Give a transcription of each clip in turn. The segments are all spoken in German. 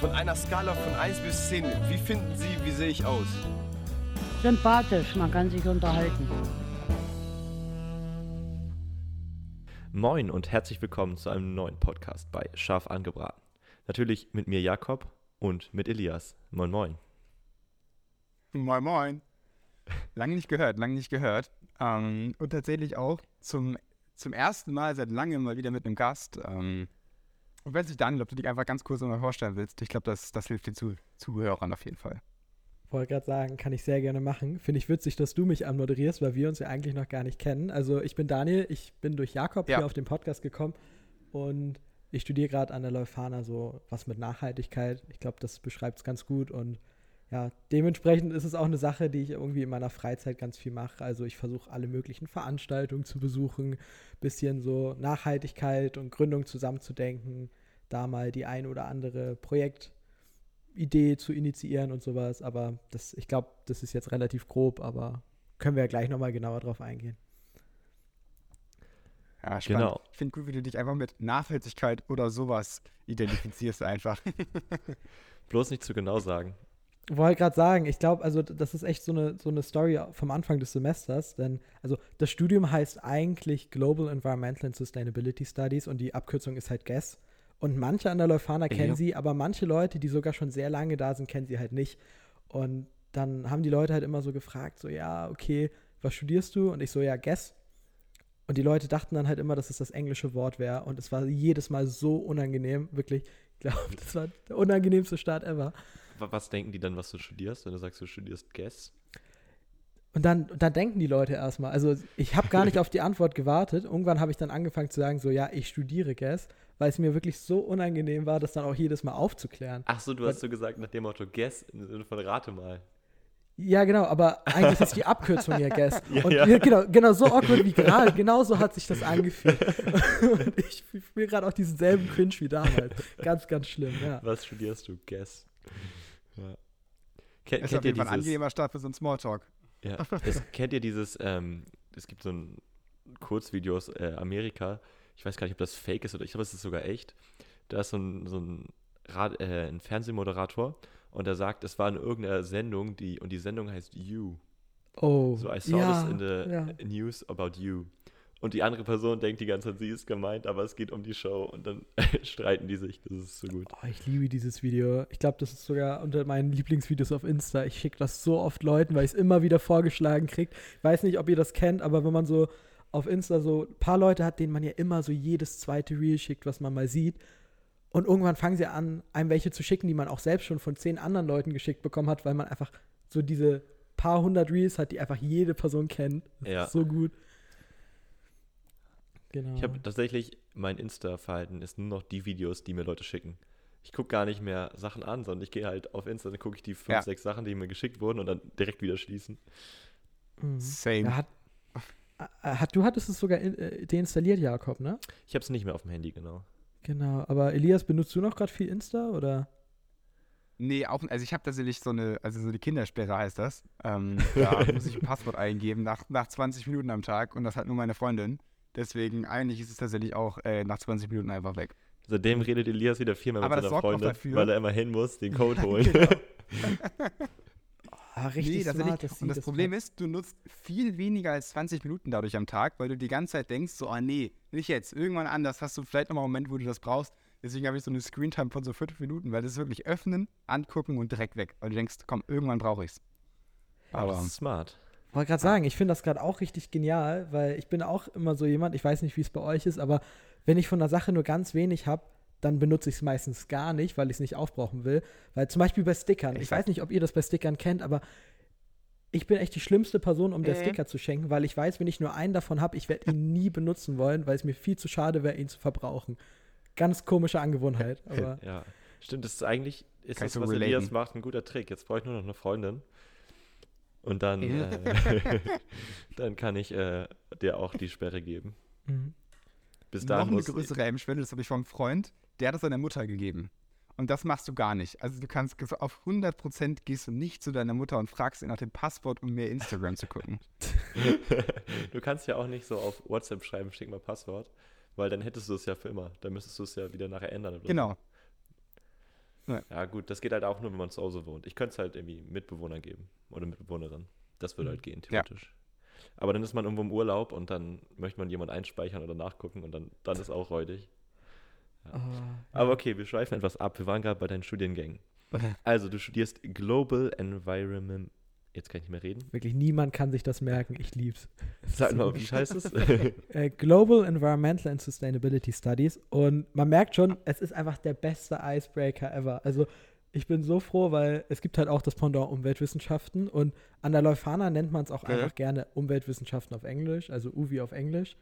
Von einer Skala von 1 bis 10, wie finden Sie, wie sehe ich aus? Sympathisch, man kann sich unterhalten. Moin und herzlich willkommen zu einem neuen Podcast bei Scharf angebraten. Natürlich mit mir Jakob und mit Elias. Moin, moin. Moin, moin. Lange nicht gehört, lange nicht gehört. Ähm, und tatsächlich auch zum, zum ersten Mal seit langem mal wieder mit einem Gast. Ähm, und wenn sich Daniel, ob du dich einfach ganz kurz mal vorstellen willst, ich glaube, das, das hilft den Zuh Zuhörern auf jeden Fall. Wollte gerade sagen, kann ich sehr gerne machen. Finde ich witzig, dass du mich anmoderierst, weil wir uns ja eigentlich noch gar nicht kennen. Also ich bin Daniel, ich bin durch Jakob Ja. hier auf den Podcast gekommen und ich studiere gerade an der Leuphana so was mit Nachhaltigkeit. Ich glaube, das beschreibt es ganz gut und ja, dementsprechend ist es auch eine Sache, die ich irgendwie in meiner Freizeit ganz viel mache. Also ich versuche alle möglichen Veranstaltungen zu besuchen, bisschen so Nachhaltigkeit und Gründung zusammenzudenken, da mal die ein oder andere Projektidee zu initiieren und sowas. Aber das, ich glaube, das ist jetzt relativ grob, aber können wir ja gleich nochmal genauer drauf eingehen. Ja, spannend. Genau. Ich finde gut, wie du dich einfach mit Nachhaltigkeit oder sowas identifizierst einfach. Bloß nicht zu genau sagen. Wollte gerade sagen, ich glaube, also das ist echt so eine, so eine Story vom Anfang des Semesters, denn also das Studium heißt eigentlich Global Environmental and Sustainability Studies und die Abkürzung ist halt GES. Und manche an der Leuphana kennen Ja. sie, aber manche Leute, die sogar schon sehr lange da sind, kennen sie halt nicht. Und dann haben die Leute halt immer so gefragt, so ja, okay, was studierst du? Und ich so, ja, GES. Und die Leute dachten dann halt immer, dass es das englische Wort wäre. Und es war jedes Mal so unangenehm, wirklich. Ich glaube, das war der unangenehmste Start ever. Wa- Was denken die dann, was du studierst, wenn du sagst, du studierst Guess? Und dann, dann denken die Leute erstmal, also ich habe gar nicht auf die Antwort gewartet. Irgendwann habe ich dann angefangen zu sagen, so ja, ich studiere GES, weil es mir wirklich so unangenehm war, das dann auch jedes Mal aufzuklären. Ach so, du hast so gesagt nach dem Motto Guess im Sinne von Rate mal. Ja, genau, aber eigentlich ist die Abkürzung ja GES. Ja, Und ja, genau, genau so awkward wie gerade, genau so hat sich das angefühlt. Und ich fühle gerade auch diesen selben Cringe wie damals. Ganz, ganz schlimm, ja. Was studierst du? Guess. Ja. Ken, ist kennt auf ihr jeden Fall ein dieses, angenehmer Start für so einen Smalltalk. ja, es, kennt ihr dieses, ähm, es gibt so ein Kurzvideos äh, Amerika, ich weiß gar nicht, ob das fake ist oder ich glaube, es ist sogar echt. Da ist so ein, so ein, Rad, äh, ein Fernsehmoderator und er sagt, es war in irgendeiner Sendung, die, und die Sendung heißt You. Oh, So, I saw ja, this in the ja. news about you. Und die andere Person denkt die ganze Zeit, sie ist gemeint, aber es geht um die Show und dann streiten die sich. Das ist so gut. Oh, ich liebe dieses Video. Ich glaube, das ist sogar unter meinen Lieblingsvideos auf Insta. Ich schicke das so oft Leuten, weil ich es immer wieder vorgeschlagen kriege. Ich weiß nicht, ob ihr das kennt, aber wenn man so auf Insta so ein paar Leute hat, denen man ja immer so jedes zweite Reel schickt, was man mal sieht. Und irgendwann fangen sie an, einem welche zu schicken, die man auch selbst schon von zehn anderen Leuten geschickt bekommen hat, weil man einfach so diese paar hundert Reels hat, die einfach jede Person kennt. Das Ja. ist so gut. Genau. Ich habe tatsächlich, mein Insta-Verhalten ist nur noch die Videos, die mir Leute schicken. Ich gucke gar nicht mehr Sachen an, sondern ich gehe halt auf Insta, dann gucke ich die fünf, Ja. sechs Sachen, die mir geschickt wurden und dann direkt wieder schließen. Mhm. Same. Hat, äh, hat, du hattest es sogar in, äh, deinstalliert, Jakob, ne? Ich habe es nicht mehr auf dem Handy, genau. Genau, aber Elias, benutzt du noch gerade viel Insta oder? Nee, auch, also ich habe tatsächlich so eine, also so eine Kindersperre heißt das. Ähm, da muss ich ein Passwort eingeben nach, nach 20 Minuten am Tag und das hat nur meine Freundin. Deswegen eigentlich ist es tatsächlich auch äh, nach 20 Minuten einfach weg. Seitdem redet Elias wieder viel mehr mit Aber das seiner Freundin, dafür- weil er immer hin muss, den Code holen. Genau. Ah, richtig nee, smart, tatsächlich. dass sie und das das Problem macht. ist, du nutzt viel weniger als 20 Minuten dadurch am Tag, weil du die ganze Zeit denkst, so, ah nee, nicht jetzt, irgendwann anders hast du vielleicht nochmal einen Moment, wo du das brauchst. Deswegen habe ich so eine Screentime von so 5 Minuten, weil das ist wirklich öffnen, angucken und direkt weg. Weil du denkst, komm, irgendwann brauche ich's. Aber das Aber ist smart. Wollte gerade sagen, ich finde das gerade auch richtig genial, weil ich bin auch immer so jemand, ich weiß nicht, wie es bei euch ist, aber wenn ich von der Sache nur ganz wenig habe, dann benutze ich es meistens gar nicht, weil ich es nicht aufbrauchen will. Weil zum Beispiel bei Stickern, ich Exakt. weiß nicht, ob ihr das bei Stickern kennt, aber ich bin echt die schlimmste Person, um der Äh. Sticker zu schenken, weil ich weiß, wenn ich nur einen davon habe, ich werde ihn nie benutzen wollen, weil es mir viel zu schade wäre, ihn zu verbrauchen. Ganz komische Angewohnheit, aber Ja. Stimmt, das ist eigentlich, ist ich das, so was relaten. Elias macht, ein guter Trick. Jetzt brauche ich nur noch eine Freundin. Und dann, äh, dann kann ich äh, dir auch die Sperre geben. mhm. Bis noch dahin eine muss größere Hemmschwelle, das habe ich vom Freund, der hat es seiner Mutter gegeben. Und das machst du gar nicht. Also du kannst auf 100% gehst du nicht zu deiner Mutter und fragst sie nach dem Passwort, um mehr Instagram zu gucken. du kannst ja auch nicht so auf WhatsApp schreiben, schick mal Passwort, weil dann hättest du es ja für immer. Dann müsstest du es ja wieder nachher ändern. Oder Genau. Ja, gut, das geht halt auch nur, wenn man zu Hause wohnt. Ich könnte es halt irgendwie Mitbewohner geben oder Mitbewohnerin. Das würde Mhm. halt gehen, theoretisch. Aber dann ist man irgendwo im Urlaub und dann möchte man jemand einspeichern oder nachgucken und dann, dann ist auch räudig. Ah, Aber okay, wir schweifen etwas ab. Wir waren gerade bei deinen Studiengängen. Also, du studierst Global Environment. Jetzt kann ich nicht mehr reden. Wirklich niemand kann sich das merken. Ich lieb's. Sag mal, wie heißt es? Äh, Global Environmental and Sustainability Studies. Und man merkt schon, es ist einfach der beste Icebreaker ever. Also ich bin so froh, weil es gibt halt auch das Pendant Umweltwissenschaften und an der Leuphana nennt man es auch Ja. einfach gerne Umweltwissenschaften auf Englisch, also UWI auf Englisch.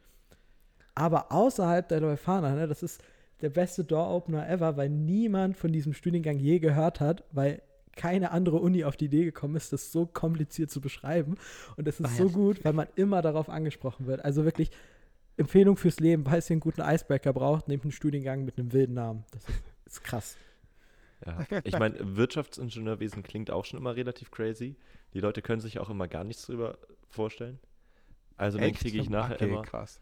Aber außerhalb der Leuphana, ne, das ist der beste Door-Opener ever, weil niemand von diesem Studiengang je gehört hat, weil keine andere Uni auf die Idee gekommen ist, das so kompliziert zu beschreiben. Und das ist so gut, weil man immer darauf angesprochen wird. Also wirklich Empfehlung fürs Leben, falls ihr einen guten Icebreaker braucht, nehmt einen Studiengang mit einem wilden Namen. Das ist, ist krass. Ja. Ich meine, Wirtschaftsingenieurwesen klingt auch schon immer relativ crazy. Die Leute können sich auch immer gar nichts drüber vorstellen. Also dann Echt? kriege ich nachher okay, immer. krass.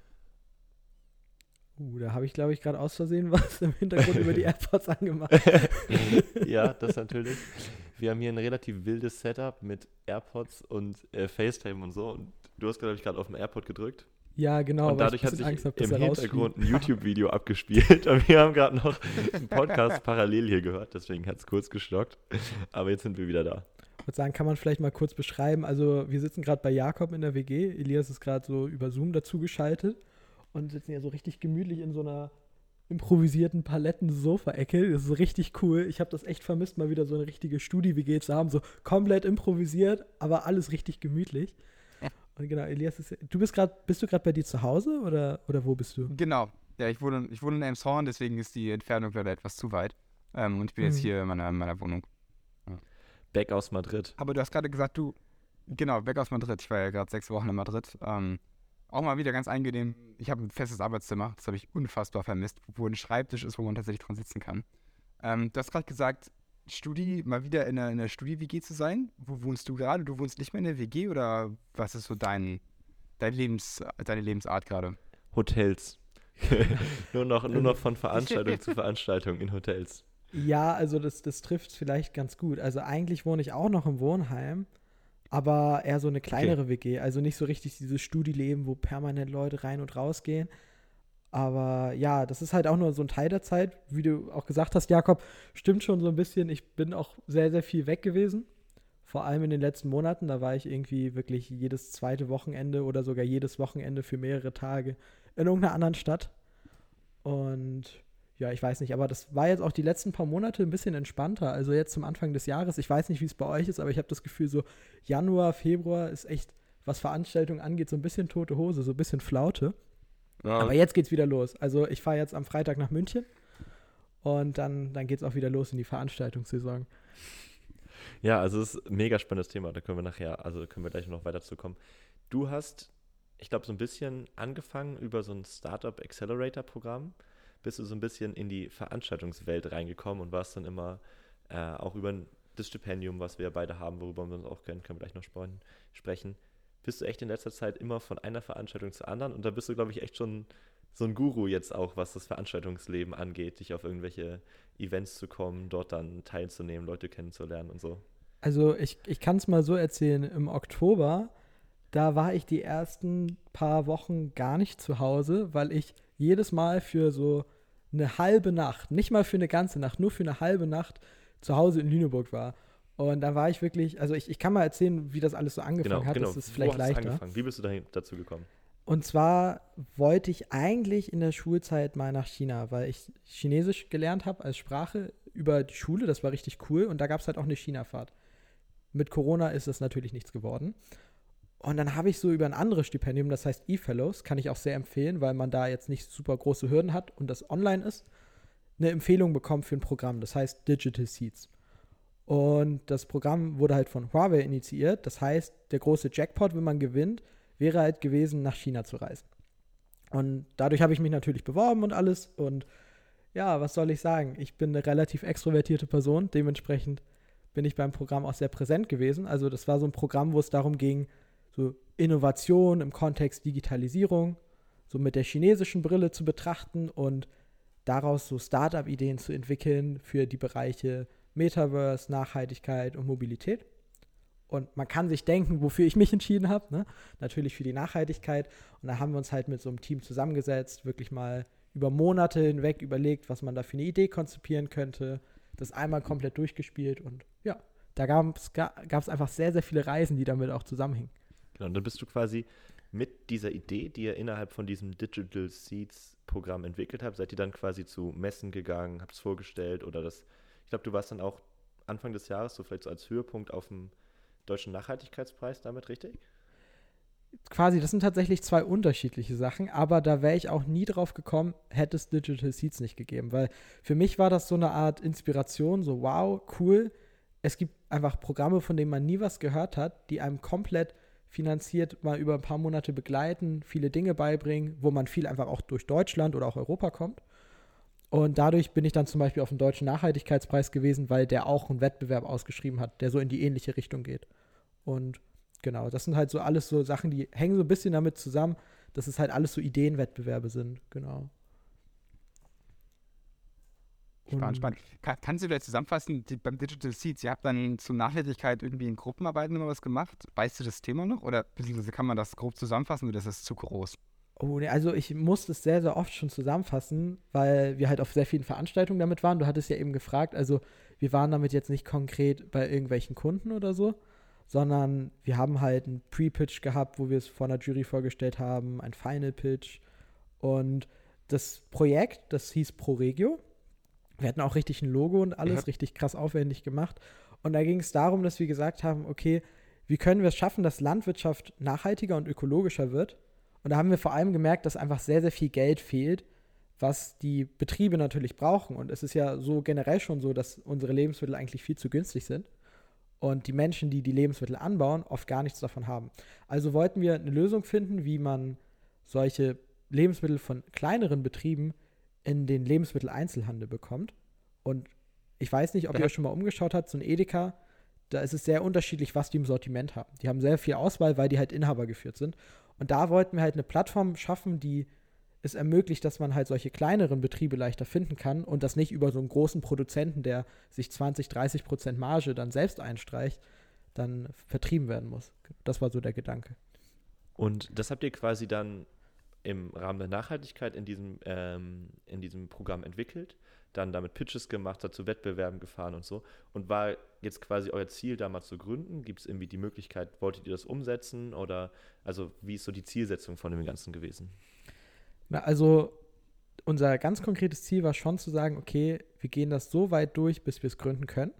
Uh, da habe ich, glaube ich, gerade aus Versehen was im Hintergrund über die AirPods angemacht. ja, das natürlich. Wir haben hier ein relativ wildes Setup mit AirPods und äh, FaceTime und so. Und du hast, glaube ich, gerade auf den AirPod gedrückt. Ja, genau. und dadurch hat sich Angst hab, im er. Hintergrund ein YouTube-Video abgespielt. Und wir haben gerade noch einen Podcast parallel hier gehört. Deswegen hat es kurz gestockt. Aber jetzt sind wir wieder da. Ich würde sagen, kann man vielleicht mal kurz beschreiben. Also, wir sitzen gerade bei Jakob in der WG. Elias ist gerade so über Zoom dazugeschaltet und sitzen hier so richtig gemütlich in so einer improvisierten Paletten-Sofa-Ecke. Das ist richtig cool. Ich habe das echt vermisst, mal wieder so eine richtige Studi-WG zu haben. So komplett improvisiert, aber alles richtig gemütlich. Ja. Und genau, Elias ist. Du bist gerade, bist du gerade bei dir zu Hause oder, oder wo bist du? Genau. Ja, ich wohne, ich wohne in Elmshorn, deswegen ist die Entfernung leider etwas zu weit. Ähm, und ich bin jetzt Mhm. hier in meiner, in meiner Wohnung. Back aus Madrid. Aber du hast gerade gesagt, du, genau, weg aus Madrid. Ich war ja gerade sechs Wochen in Madrid. Ähm, auch mal wieder ganz angenehm. Ich habe ein festes Arbeitszimmer, das habe ich unfassbar vermisst, wo ein Schreibtisch ist, wo man tatsächlich dran sitzen kann. Ähm, du hast gerade gesagt, Studi, mal wieder in einer, in einer Studi-WG zu sein. Wo wohnst du gerade? Du wohnst nicht mehr in der WG oder was ist so dein, dein Lebens, deine Lebensart gerade? Hotels. nur, noch, nur noch von Veranstaltung zu Veranstaltung in Hotels. Ja, also das, das trifft es vielleicht ganz gut. Also eigentlich wohne ich auch noch im Wohnheim, aber eher so eine kleinere WG. Also nicht so richtig dieses Studileben, wo permanent Leute rein und raus gehen. Aber ja, das ist halt auch nur so ein Teil der Zeit. Wie du auch gesagt hast, Jakob, stimmt schon so ein bisschen. Ich bin auch sehr, sehr viel weg gewesen. Vor allem in den letzten Monaten. Da war ich irgendwie wirklich jedes zweite Wochenende oder sogar jedes Wochenende für mehrere Tage in irgendeiner anderen Stadt. Und ja, ich weiß nicht, aber das war jetzt auch die letzten paar Monate ein bisschen entspannter. Also jetzt zum Anfang des Jahres, ich weiß nicht, wie es bei euch ist, aber ich habe das Gefühl, so Januar, Februar ist echt, was Veranstaltungen angeht, so ein bisschen tote Hose, so ein bisschen Flaute. Aber jetzt geht's wieder los. Also ich fahre jetzt am Freitag nach München und dann, dann geht's auch wieder los in die Veranstaltungssaison. Ja, also es ist ein mega spannendes Thema. Da können wir nachher, also können wir gleich noch weiter zu kommen. Du hast, ich glaube, so ein bisschen angefangen über so ein Startup Accelerator Programm. Bist du so ein bisschen in die Veranstaltungswelt reingekommen und warst dann immer äh, auch über das Stipendium, was wir beide haben, worüber wir uns auch kennen, können wir gleich noch sprechen. Bist du echt in letzter Zeit immer von einer Veranstaltung zur anderen und da bist du, glaube ich, echt schon so ein Guru jetzt auch, was das Veranstaltungsleben angeht, dich auf irgendwelche Events zu kommen, dort dann teilzunehmen, Leute kennenzulernen und so. Also ich, ich kann es mal so erzählen, im Oktober, da war ich die ersten paar Wochen gar nicht zu Hause, weil ich jedes Mal für so eine halbe Nacht, nicht mal für eine ganze Nacht, nur für eine halbe Nacht zu Hause in Lüneburg war. Und da war ich wirklich, also ich, ich kann mal erzählen, wie das alles so angefangen Genau, hat, genau. das ist Wo vielleicht hast du leichter. angefangen? Wie bist du dahin, dazu gekommen? Und zwar wollte ich eigentlich in der Schulzeit mal nach China, weil ich Chinesisch gelernt habe als Sprache über die Schule. Das war richtig cool. Und da gab es halt auch eine China-Fahrt. Mit Corona ist das natürlich nichts geworden. Und dann habe ich so über ein anderes Stipendium, das heißt E-Fellows, kann ich auch sehr empfehlen, weil man da jetzt nicht super große Hürden hat und das online ist, eine Empfehlung bekommen für ein Programm. Das heißt Digital Seeds. Und das Programm wurde halt von Huawei initiiert. Das heißt, der große Jackpot, wenn man gewinnt, wäre halt gewesen, nach China zu reisen. Und dadurch habe ich mich natürlich beworben und alles. Und ja, was soll ich sagen? Ich bin eine relativ extrovertierte Person. Dementsprechend bin ich beim Programm auch sehr präsent gewesen. Also das war so ein Programm, wo es darum ging, so Innovation im Kontext Digitalisierung, so mit der chinesischen Brille zu betrachten und daraus so Startup-Ideen zu entwickeln für die Bereiche Metaverse, Nachhaltigkeit und Mobilität. Und man kann sich denken, wofür ich mich entschieden habe. Ne? Natürlich für die Nachhaltigkeit. Und da haben wir uns halt mit so einem Team zusammengesetzt, wirklich mal über Monate hinweg überlegt, was man da für eine Idee konzipieren könnte. Das einmal komplett durchgespielt und ja, da gab es einfach sehr, sehr viele Reisen, die damit auch zusammenhingen. Genau, und dann bist du quasi mit dieser Idee, die ihr innerhalb von diesem Digital Seeds Programm entwickelt habt, seid ihr dann quasi zu Messen gegangen, habt es vorgestellt oder das, ich glaube, du warst dann auch Anfang des Jahres so vielleicht so als Höhepunkt auf dem Deutschen Nachhaltigkeitspreis damit, richtig? Quasi, das sind tatsächlich zwei unterschiedliche Sachen, aber da wäre ich auch nie drauf gekommen, hätte es Digital Seeds nicht gegeben, weil für mich war das so eine Art Inspiration, so wow, cool. Es gibt einfach Programme, von denen man nie was gehört hat, die einem komplett finanziert mal über ein paar Monate begleiten, viele Dinge beibringen, wo man viel einfach auch durch Deutschland oder auch Europa kommt. Und dadurch bin ich dann zum Beispiel auf dem Deutschen Nachhaltigkeitspreis gewesen, weil der auch einen Wettbewerb ausgeschrieben hat, der so in die ähnliche Richtung geht. Und genau, das sind halt so alles so Sachen, die hängen so ein bisschen damit zusammen, dass es halt alles so Ideenwettbewerbe sind, genau. Spannend, spannend. Kann, kannst du vielleicht zusammenfassen, die, beim Digital Seeds, ihr habt dann zur Nachhaltigkeit irgendwie in Gruppenarbeiten immer was gemacht. Weißt du das Thema noch? Oder beziehungsweise kann man das grob zusammenfassen oder ist das zu groß? Oh, nee, also ich musste es sehr, sehr oft schon zusammenfassen, weil wir halt auf sehr vielen Veranstaltungen damit waren. Du hattest ja eben gefragt, also wir waren damit jetzt nicht konkret bei irgendwelchen Kunden oder so, sondern wir haben halt einen Pre-Pitch gehabt, wo wir es vor einer Jury vorgestellt haben, ein Final-Pitch und das Projekt, das hieß ProRegio. Wir hatten auch richtig ein Logo und alles, ja. richtig krass aufwendig gemacht. Und da ging es darum, dass wir gesagt haben, okay, wie können wir es schaffen, dass Landwirtschaft nachhaltiger und ökologischer wird und da haben wir vor allem gemerkt, dass einfach sehr, sehr viel Geld fehlt, was die Betriebe natürlich brauchen. Und es ist ja so generell schon so, dass unsere Lebensmittel eigentlich viel zu günstig sind. Und die Menschen, die die Lebensmittel anbauen, oft gar nichts davon haben. Also wollten wir eine Lösung finden, wie man solche Lebensmittel von kleineren Betrieben in den Lebensmitteleinzelhandel bekommt. Und ich weiß nicht, ob ihr euch schon mal umgeschaut habt, so ein Edeka, da ist es sehr unterschiedlich, was die im Sortiment haben. Die haben sehr viel Auswahl, weil die halt Inhaber geführt sind. Und da wollten wir halt eine Plattform schaffen, die es ermöglicht, dass man halt solche kleineren Betriebe leichter finden kann und das nicht über so einen großen Produzenten, der sich 20, 30 Prozent Marge dann selbst einstreicht, dann vertrieben werden muss. Das war so der Gedanke. Und das habt ihr quasi dann im Rahmen der Nachhaltigkeit in diesem, ähm, in diesem Programm entwickelt, dann damit Pitches gemacht, dazu Wettbewerben gefahren und so. Und war jetzt quasi euer Ziel, da mal zu gründen? Gibt es irgendwie die Möglichkeit, wolltet ihr das umsetzen? Oder also wie ist so die Zielsetzung von dem Ganzen gewesen? Na, also unser ganz konkretes Ziel war schon zu sagen, okay, wir gehen das so weit durch, bis wir es gründen können.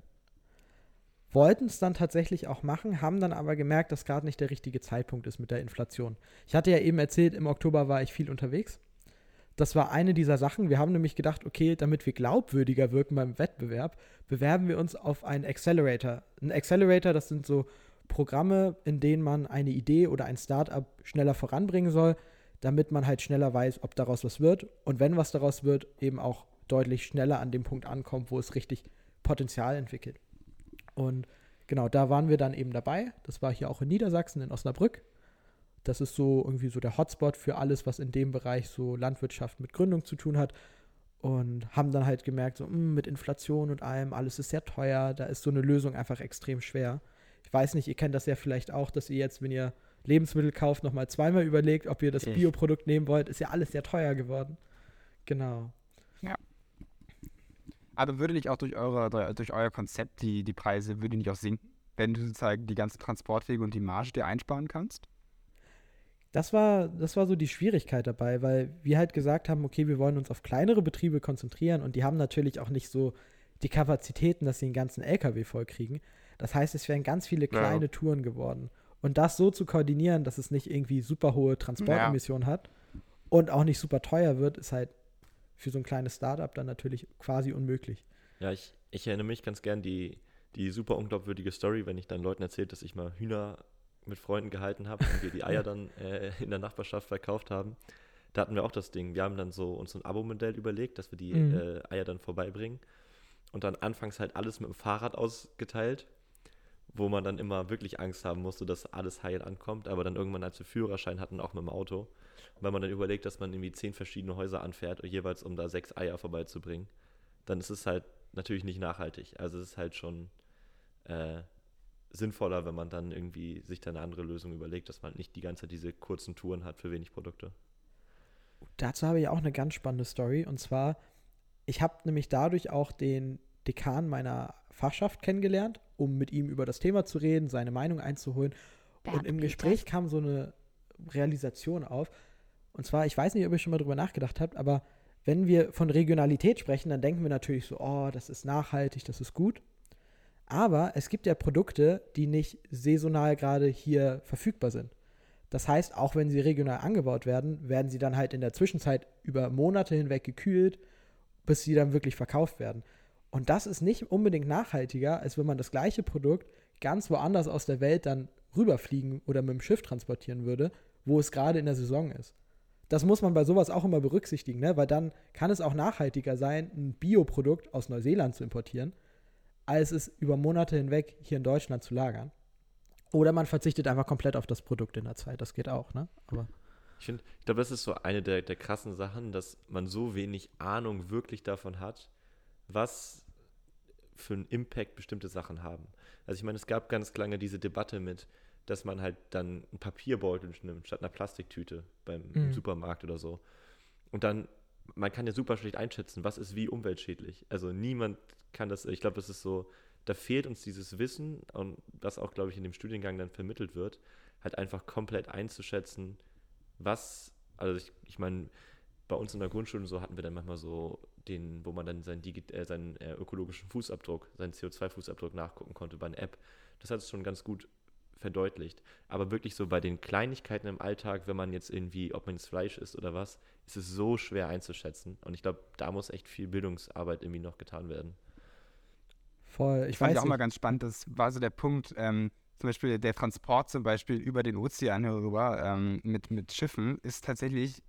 Wollten es dann tatsächlich auch machen, haben dann aber gemerkt, dass gerade nicht der richtige Zeitpunkt ist mit der Inflation. Ich hatte ja eben erzählt, im Oktober war ich viel unterwegs. Das war eine dieser Sachen. Wir haben nämlich gedacht, okay, damit wir glaubwürdiger wirken beim Wettbewerb, bewerben wir uns auf einen Accelerator. Ein Accelerator, das sind so Programme, in denen man eine Idee oder ein Startup schneller voranbringen soll, damit man halt schneller weiß, ob daraus was wird und wenn was daraus wird, eben auch deutlich schneller an dem Punkt ankommt, wo es richtig Potenzial entwickelt. Und genau, da waren wir dann eben dabei. Das war hier auch in Niedersachsen, in Osnabrück. Das ist so irgendwie so der Hotspot für alles, was in dem Bereich so Landwirtschaft mit Gründung zu tun hat. Und haben dann halt gemerkt, so mh, hm, mit Inflation und allem, alles ist sehr teuer, da ist so eine Lösung einfach extrem schwer. Ich weiß nicht, ihr kennt das ja vielleicht auch, dass ihr jetzt, wenn ihr Lebensmittel kauft, nochmal zweimal überlegt, ob ihr das Bioprodukt nehmen wollt. Ist ja alles sehr teuer geworden. Genau. Aber würde nicht auch durch, eure, durch euer Konzept die, die Preise, würde nicht auch sinken, wenn du sozusagen die ganzen Transportwege und die Marge dir einsparen kannst? das war, das war so die Schwierigkeit dabei, weil wir halt gesagt haben, okay, wir wollen uns auf kleinere Betriebe konzentrieren und die haben natürlich auch nicht so die Kapazitäten, dass sie einen ganzen LKW vollkriegen. Das heißt, es wären ganz viele kleine ja. Touren geworden. Und das so zu koordinieren, dass es nicht irgendwie super hohe Transportemissionen ja. hat und auch nicht super teuer wird, ist halt für so ein kleines Startup dann natürlich quasi unmöglich. Ja, ich, ich erinnere mich ganz gern die, die super unglaubwürdige Story, wenn ich dann Leuten erzählt, dass ich mal Hühner mit Freunden gehalten habe und wir die Eier dann äh, in der Nachbarschaft verkauft haben. Da hatten wir auch das Ding. Wir haben dann so uns ein Abo-Modell überlegt, dass wir die mhm. äh, Eier dann vorbeibringen. Und dann anfangs halt alles mit dem Fahrrad ausgeteilt, wo man dann immer wirklich Angst haben musste, dass alles heil ankommt. Aber dann irgendwann, als wir Führerschein hatten, auch mit dem Auto. Wenn man dann überlegt, dass man irgendwie zehn verschiedene Häuser anfährt, jeweils um da sechs Eier vorbeizubringen, dann ist es halt natürlich nicht nachhaltig. Also es ist halt schon äh, sinnvoller, wenn man dann irgendwie sich da eine andere Lösung überlegt, dass man nicht die ganze Zeit diese kurzen Touren hat für wenig Produkte. Dazu habe ich auch eine ganz spannende Story. Und zwar, ich habe nämlich dadurch auch den Dekan meiner Fachschaft kennengelernt, um mit ihm über das Thema zu reden, seine Meinung einzuholen. Und im Gespräch kam so eine Realisation auf. Und zwar, ich weiß nicht, ob ihr schon mal drüber nachgedacht habt, aber wenn wir von Regionalität sprechen, dann denken wir natürlich so, oh, das ist nachhaltig, das ist gut. Aber es gibt ja Produkte, die nicht saisonal gerade hier verfügbar sind. Das heißt, auch wenn sie regional angebaut werden, werden sie dann halt in der Zwischenzeit über Monate hinweg gekühlt, bis sie dann wirklich verkauft werden. Und das ist nicht unbedingt nachhaltiger, als wenn man das gleiche Produkt ganz woanders aus der Welt dann rüberfliegen oder mit dem Schiff transportieren würde, wo es gerade in der Saison ist. Das muss man bei sowas auch immer berücksichtigen, ne? weil dann kann es auch nachhaltiger sein, ein Bioprodukt aus Neuseeland zu importieren, als es über Monate hinweg hier in Deutschland zu lagern. Oder man verzichtet einfach komplett auf das Produkt in der Zeit. Das geht auch, ne? Aber ich finde, ich glaube, das ist so eine der, der krassen Sachen, dass man so wenig Ahnung wirklich davon hat, was für einen Impact bestimmte Sachen haben. Also ich meine, es gab ganz lange diese Debatte mit, dass man halt dann einen Papierbeutel nimmt statt einer Plastiktüte beim Mhm. Supermarkt oder so. Und dann, man kann ja super schlecht einschätzen, was ist wie umweltschädlich. Also niemand kann das, ich glaube, das ist so, da fehlt uns dieses Wissen und das auch, glaube ich, in dem Studiengang dann vermittelt wird, halt einfach komplett einzuschätzen, was, also ich, ich meine, bei uns in der Grundschule und so hatten wir dann manchmal so den, wo man dann seinen, Digi äh, seinen äh, ökologischen Fußabdruck, seinen CO2-Fußabdruck nachgucken konnte bei einer App. Das hat es schon ganz gut verdeutlicht. Aber wirklich so bei den Kleinigkeiten im Alltag, wenn man jetzt irgendwie, ob man jetzt Fleisch isst oder was, ist es so schwer einzuschätzen. Und ich glaube, da muss echt viel Bildungsarbeit irgendwie noch getan werden. voll, ich Ich fand ja auch mal ganz spannend, das war so der Punkt, ähm, zum Beispiel der Transport zum Beispiel über den Ozean herüber ähm, mit, mit Schiffen ist tatsächlich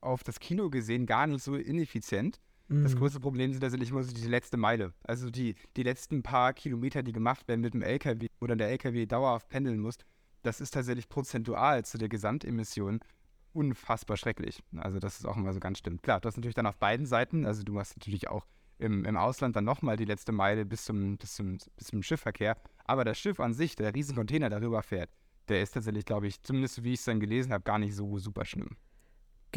auf das Kino gesehen gar nicht so ineffizient. Das Mhm. größte Problem sind tatsächlich immer so die letzte Meile. Also die, die letzten paar Kilometer, die gemacht werden mit dem LKW, wo dann der LKW dauerhaft pendeln muss, das ist tatsächlich prozentual zu der Gesamtemission unfassbar schrecklich. Also das ist auch immer so ganz stimmt. Klar, du hast natürlich dann auf beiden Seiten, also du hast natürlich auch im, im Ausland dann nochmal die letzte Meile bis zum, bis, zum, bis zum Schiffverkehr. Aber das Schiff an sich, der riesen Container darüber fährt, der ist tatsächlich, glaube ich, zumindest wie ich es dann gelesen habe, gar nicht so super schlimm.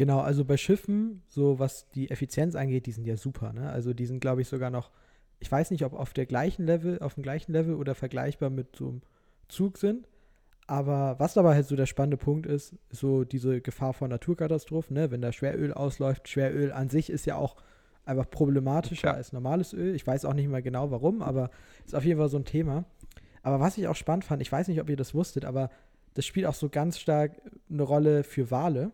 Genau, also bei Schiffen, so was die Effizienz angeht, die sind ja super, ne? Also die sind, glaube ich, sogar noch, ich weiß nicht, ob auf der gleichen Level, auf dem gleichen Level oder vergleichbar mit so einem Zug sind. Aber was dabei halt so der spannende Punkt ist, ist so diese Gefahr vor Naturkatastrophen, ne? Wenn da Schweröl ausläuft, Schweröl an sich ist ja auch einfach problematischer Ja. als normales Öl. Ich weiß auch nicht mehr genau warum, aber ist auf jeden Fall so ein Thema. Aber was ich auch spannend fand, ich weiß nicht, ob ihr das wusstet, aber das spielt auch so ganz stark eine Rolle für Wale,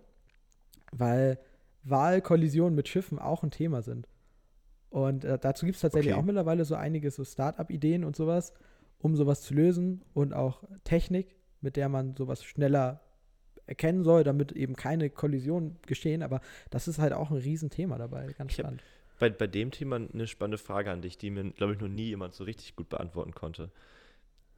weil Wahlkollisionen mit Schiffen auch ein Thema sind. Und äh, dazu gibt es tatsächlich Okay. auch mittlerweile so einige so Start-up-Ideen und sowas, um sowas zu lösen und auch Technik, mit der man sowas schneller erkennen soll, damit eben keine Kollisionen geschehen. Aber das ist halt auch ein Riesenthema dabei, ganz Ich spannend. Bei, bei dem Thema eine spannende Frage an dich, die mir, glaube ich, noch nie jemand so richtig gut beantworten konnte.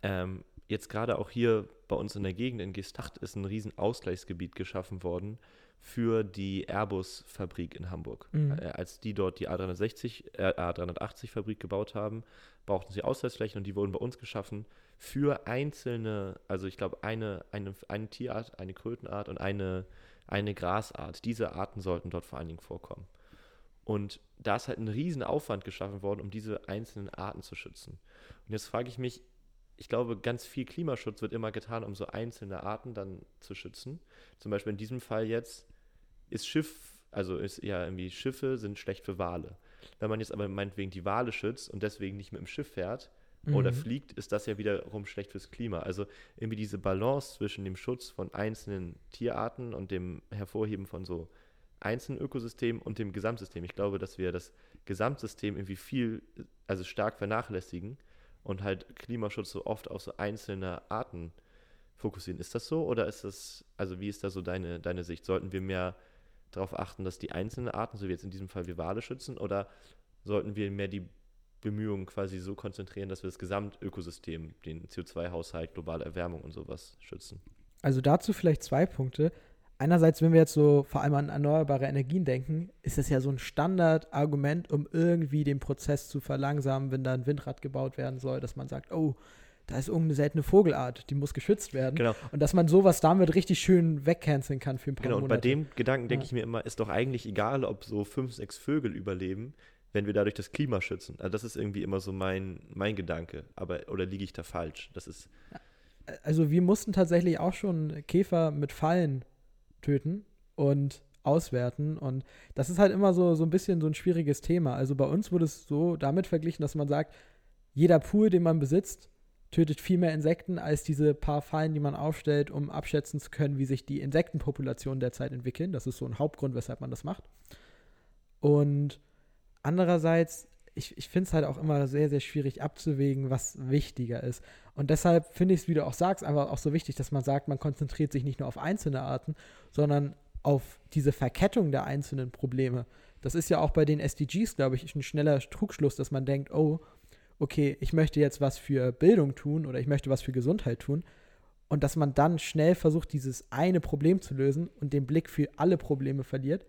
Ähm, jetzt gerade auch hier bei uns in der Gegend in Gestacht ist ein riesen Ausgleichsgebiet geschaffen worden für die Airbus-Fabrik in Hamburg. Mhm. Äh, als die dort die A360, äh, A380-Fabrik gebaut haben, brauchten sie Ausgleichsflächen und die wurden bei uns geschaffen für einzelne, also ich glaube eine, eine, eine Tierart, eine Krötenart und eine, eine Grasart. Diese Arten sollten dort vor allen Dingen vorkommen. Und da ist halt ein riesen Aufwand geschaffen worden, um diese einzelnen Arten zu schützen. Und jetzt frage ich mich, ich glaube, ganz viel Klimaschutz wird immer getan, um so einzelne Arten dann zu schützen. Zum Beispiel in diesem Fall jetzt ist Schiff, also ist ja irgendwie Schiffe sind schlecht für Wale. Wenn man jetzt aber meinetwegen die Wale schützt und deswegen nicht mit dem Schiff fährt oder Mhm. fliegt, ist das ja wiederum schlecht fürs Klima. Also irgendwie diese Balance zwischen dem Schutz von einzelnen Tierarten und dem Hervorheben von so einzelnen Ökosystemen und dem Gesamtsystem. Ich glaube, dass wir das Gesamtsystem irgendwie viel, also stark vernachlässigen und halt Klimaschutz so oft auf so einzelne Arten fokussieren. Ist das so oder ist das, also wie ist da so deine, deine Sicht? Sollten wir mehr darauf achten, dass die einzelnen Arten, so wie jetzt in diesem Fall wir Wale schützen, oder sollten wir mehr die Bemühungen quasi so konzentrieren, dass wir das Gesamtökosystem, den CO2-Haushalt, globale Erwärmung und sowas schützen? Also dazu vielleicht zwei Punkte. Einerseits, wenn wir jetzt so vor allem an erneuerbare Energien denken, ist das ja so ein Standardargument, um irgendwie den Prozess zu verlangsamen, wenn da ein Windrad gebaut werden soll, dass man sagt, oh, da ist irgendeine seltene Vogelart, die muss geschützt werden. Genau. Und dass man sowas damit richtig schön wegcanceln kann für ein paar Genau, und Monate. bei dem Gedanken denke Ja. ich mir immer, ist doch eigentlich egal, ob so fünf, sechs Vögel überleben, wenn wir dadurch das Klima schützen. Also das ist irgendwie immer so mein, mein Gedanke. Aber, oder liege ich da falsch? Das ist, also wir mussten tatsächlich auch schon Käfer mit Fallen töten und auswerten. Und das ist halt immer so, so ein bisschen so ein schwieriges Thema. Also bei uns wurde es so damit verglichen, dass man sagt, jeder Pool, den man besitzt, tötet viel mehr Insekten als diese paar Fallen, die man aufstellt, um abschätzen zu können, wie sich die Insektenpopulationen derzeit entwickeln. Das ist so ein Hauptgrund, weshalb man das macht. Und andererseits, ich, ich finde es halt auch immer sehr, sehr schwierig abzuwägen, was wichtiger ist. Und deshalb finde ich es, wie du auch sagst, einfach auch so wichtig, dass man sagt, man konzentriert sich nicht nur auf einzelne Arten, sondern auf diese Verkettung der einzelnen Probleme. Das ist ja auch bei den SDGs, glaube ich, ein schneller Trugschluss, dass man denkt, oh, okay, ich möchte jetzt was für Bildung tun oder ich möchte was für Gesundheit tun. Und dass man dann schnell versucht, dieses eine Problem zu lösen und den Blick für alle Probleme verliert,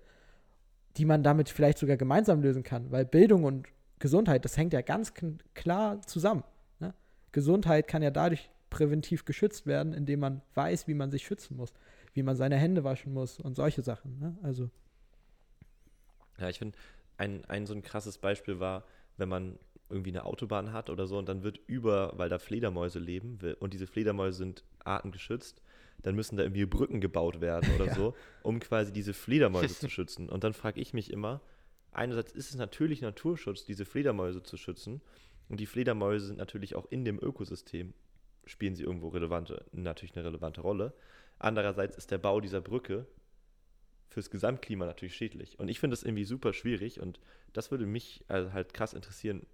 die man damit vielleicht sogar gemeinsam lösen kann. Weil Bildung und Gesundheit, das hängt ja ganz klar zusammen. Ne? Gesundheit kann ja dadurch präventiv geschützt werden, indem man weiß, wie man sich schützen muss, wie man seine Hände waschen muss und solche Sachen. Ne? Also, ja, ich finde, ein, ein so ein krasses Beispiel war, wenn man irgendwie eine Autobahn hat oder so und dann wird über, weil da Fledermäuse leben und diese Fledermäuse sind artengeschützt, dann müssen da irgendwie Brücken gebaut werden oder Ja. so, um quasi diese Fledermäuse zu schützen. Und dann frage ich mich immer, einerseits ist es natürlich Naturschutz, diese Fledermäuse zu schützen und die Fledermäuse sind natürlich auch in dem Ökosystem, spielen sie irgendwo relevante, natürlich eine relevante Rolle. Andererseits ist der Bau dieser Brücke fürs Gesamtklima natürlich schädlich. Und ich finde das irgendwie super schwierig und das würde mich also halt krass interessieren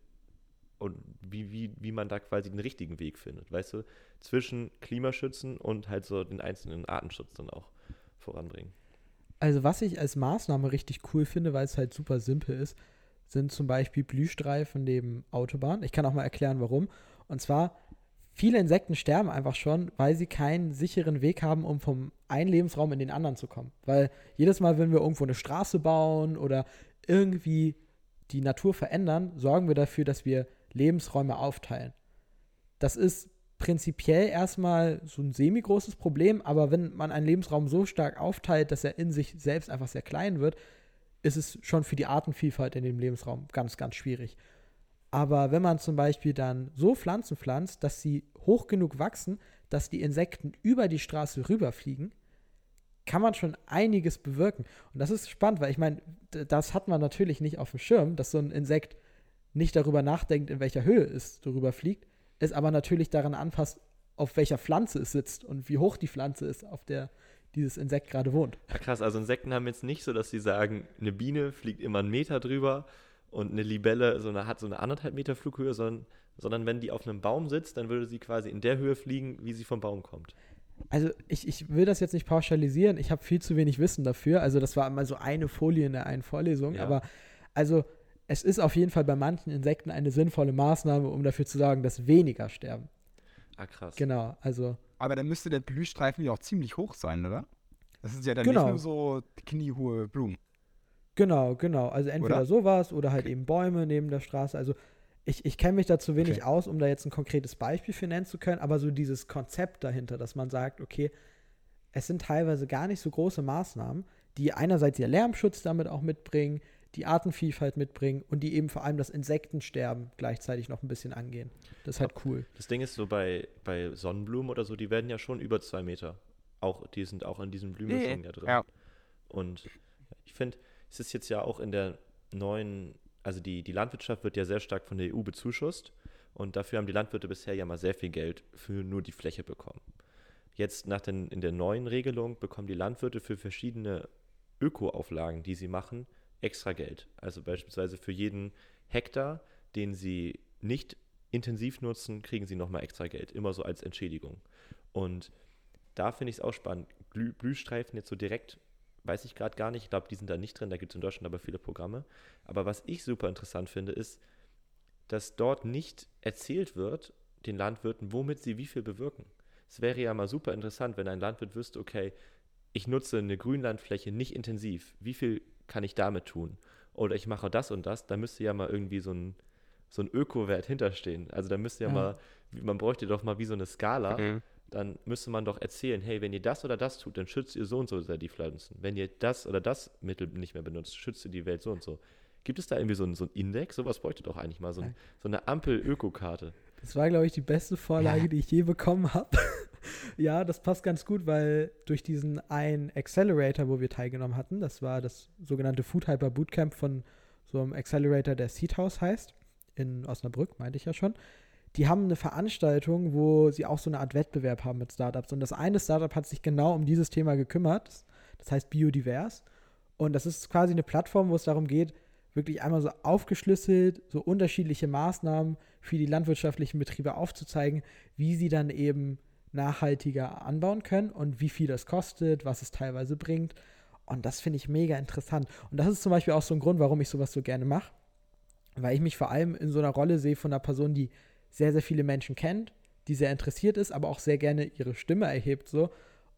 und wie, wie, wie man da quasi den richtigen Weg findet, weißt du, zwischen Klimaschützen und halt so den einzelnen Artenschutz dann auch voranbringen. Also was ich als Maßnahme richtig cool finde, weil es halt super simpel ist, sind zum Beispiel Blühstreifen neben Autobahnen. Ich kann auch mal erklären, warum. Und zwar, viele Insekten sterben einfach schon, weil sie keinen sicheren Weg haben, um vom einen Lebensraum in den anderen zu kommen. Weil jedes Mal, wenn wir irgendwo eine Straße bauen oder irgendwie die Natur verändern, sorgen wir dafür, dass wir Lebensräume aufteilen. Das ist prinzipiell erstmal so ein semi-großes Problem, aber wenn man einen Lebensraum so stark aufteilt, dass er in sich selbst einfach sehr klein wird, ist es schon für die Artenvielfalt in dem Lebensraum ganz, ganz schwierig. Aber wenn man zum Beispiel dann so Pflanzen pflanzt, dass sie hoch genug wachsen, dass die Insekten über die Straße rüberfliegen, kann man schon einiges bewirken. Und das ist spannend, weil ich meine, das hat man natürlich nicht auf dem Schirm, dass so ein Insekt nicht darüber nachdenkt, in welcher Höhe es darüber fliegt, es aber natürlich daran anpasst, auf welcher Pflanze es sitzt und wie hoch die Pflanze ist, auf der dieses Insekt gerade wohnt. Ja, krass, also Insekten haben jetzt nicht so, dass sie sagen, eine Biene fliegt immer einen Meter drüber und eine Libelle so eine, hat so eine anderthalb Meter Flughöhe, sondern, sondern wenn die auf einem Baum sitzt, dann würde sie quasi in der Höhe fliegen, wie sie vom Baum kommt. Also ich, ich will das jetzt nicht pauschalisieren, ich habe viel zu wenig Wissen dafür. Also das war mal so eine Folie in der einen Vorlesung, Ja. aber also es ist auf jeden Fall bei manchen Insekten eine sinnvolle Maßnahme, um dafür zu sorgen, dass weniger sterben. Ah, krass. Genau, also Aber dann müsste der Blühstreifen ja auch ziemlich hoch sein, oder? Das ist ja dann Genau. nicht nur so kniehohe Blumen. Genau, genau. Also entweder Oder? sowas oder halt eben Bäume neben der Straße. Also ich, ich kenne mich da zu wenig Okay. aus, um da jetzt ein konkretes Beispiel für nennen zu können, aber so dieses Konzept dahinter, dass man sagt, okay, es sind teilweise gar nicht so große Maßnahmen, die einerseits ihr Lärmschutz damit auch mitbringen, die Artenvielfalt mitbringen und die eben vor allem das Insektensterben gleichzeitig noch ein bisschen angehen. Das ist halt cool. Das Ding ist so bei, bei Sonnenblumen oder so, die werden ja schon über zwei Meter. Auch, die sind auch in diesen Blühmischungen ja drin. Ja. Und ich finde, es ist jetzt ja auch in der neuen, also die, die Landwirtschaft wird ja sehr stark von der EU bezuschusst und dafür haben die Landwirte bisher ja mal sehr viel Geld für nur die Fläche bekommen. Jetzt nach den, in der neuen Regelung bekommen die Landwirte für verschiedene Ökoauflagen, die sie machen, extra Geld. Also beispielsweise für jeden Hektar, den sie nicht intensiv nutzen, kriegen sie nochmal extra Geld, immer so als Entschädigung. Und da finde ich es auch spannend. Blü Blühstreifen jetzt so direkt, weiß ich gerade gar nicht. Ich glaube, die sind da nicht drin. Da gibt es in Deutschland aber viele Programme. Aber was ich super interessant finde, ist, dass dort nicht erzählt wird, den Landwirten, womit sie wie viel bewirken. Es wäre ja mal super interessant, wenn ein Landwirt wüsste, okay, ich nutze eine Grünlandfläche nicht intensiv. Wie viel kann ich damit tun? Oder ich mache das und das, da müsste ja mal irgendwie so ein, so ein Ökowert hinterstehen. Also da müsste ja, Ja. mal, man bräuchte doch mal wie so eine Skala. Mhm. Dann müsste man doch erzählen, hey, wenn ihr das oder das tut, dann schützt ihr so und so sehr die Pflanzen. Wenn ihr das oder das Mittel nicht mehr benutzt, schützt ihr die Welt so und so. Gibt es da irgendwie so einen, so einen Index? Sowas bräuchte doch eigentlich mal so, ein, so eine Ampel-Ökokarte. Das war, glaube ich, die beste Vorlage, die ich je bekommen habe. Ja, das passt ganz gut, weil durch diesen einen Accelerator, wo wir teilgenommen hatten, das war das sogenannte Food Hyper Bootcamp von so einem Accelerator, der Seed House heißt, in Osnabrück, meinte ich ja schon. Die haben eine Veranstaltung, wo sie auch so eine Art Wettbewerb haben mit Startups. Und das eine Startup hat sich genau um dieses Thema gekümmert. Das heißt Biodivers. Und das ist quasi eine Plattform, wo es darum geht, wirklich einmal so aufgeschlüsselt, so unterschiedliche Maßnahmen für die landwirtschaftlichen Betriebe aufzuzeigen, wie sie dann eben nachhaltiger anbauen können und wie viel das kostet, was es teilweise bringt. Und das finde ich mega interessant. Und das ist zum Beispiel auch so ein Grund, warum ich sowas so gerne mache, weil ich mich vor allem in so einer Rolle sehe von einer Person, die sehr, sehr viele Menschen kennt, die sehr interessiert ist, aber auch sehr gerne ihre Stimme erhebt so.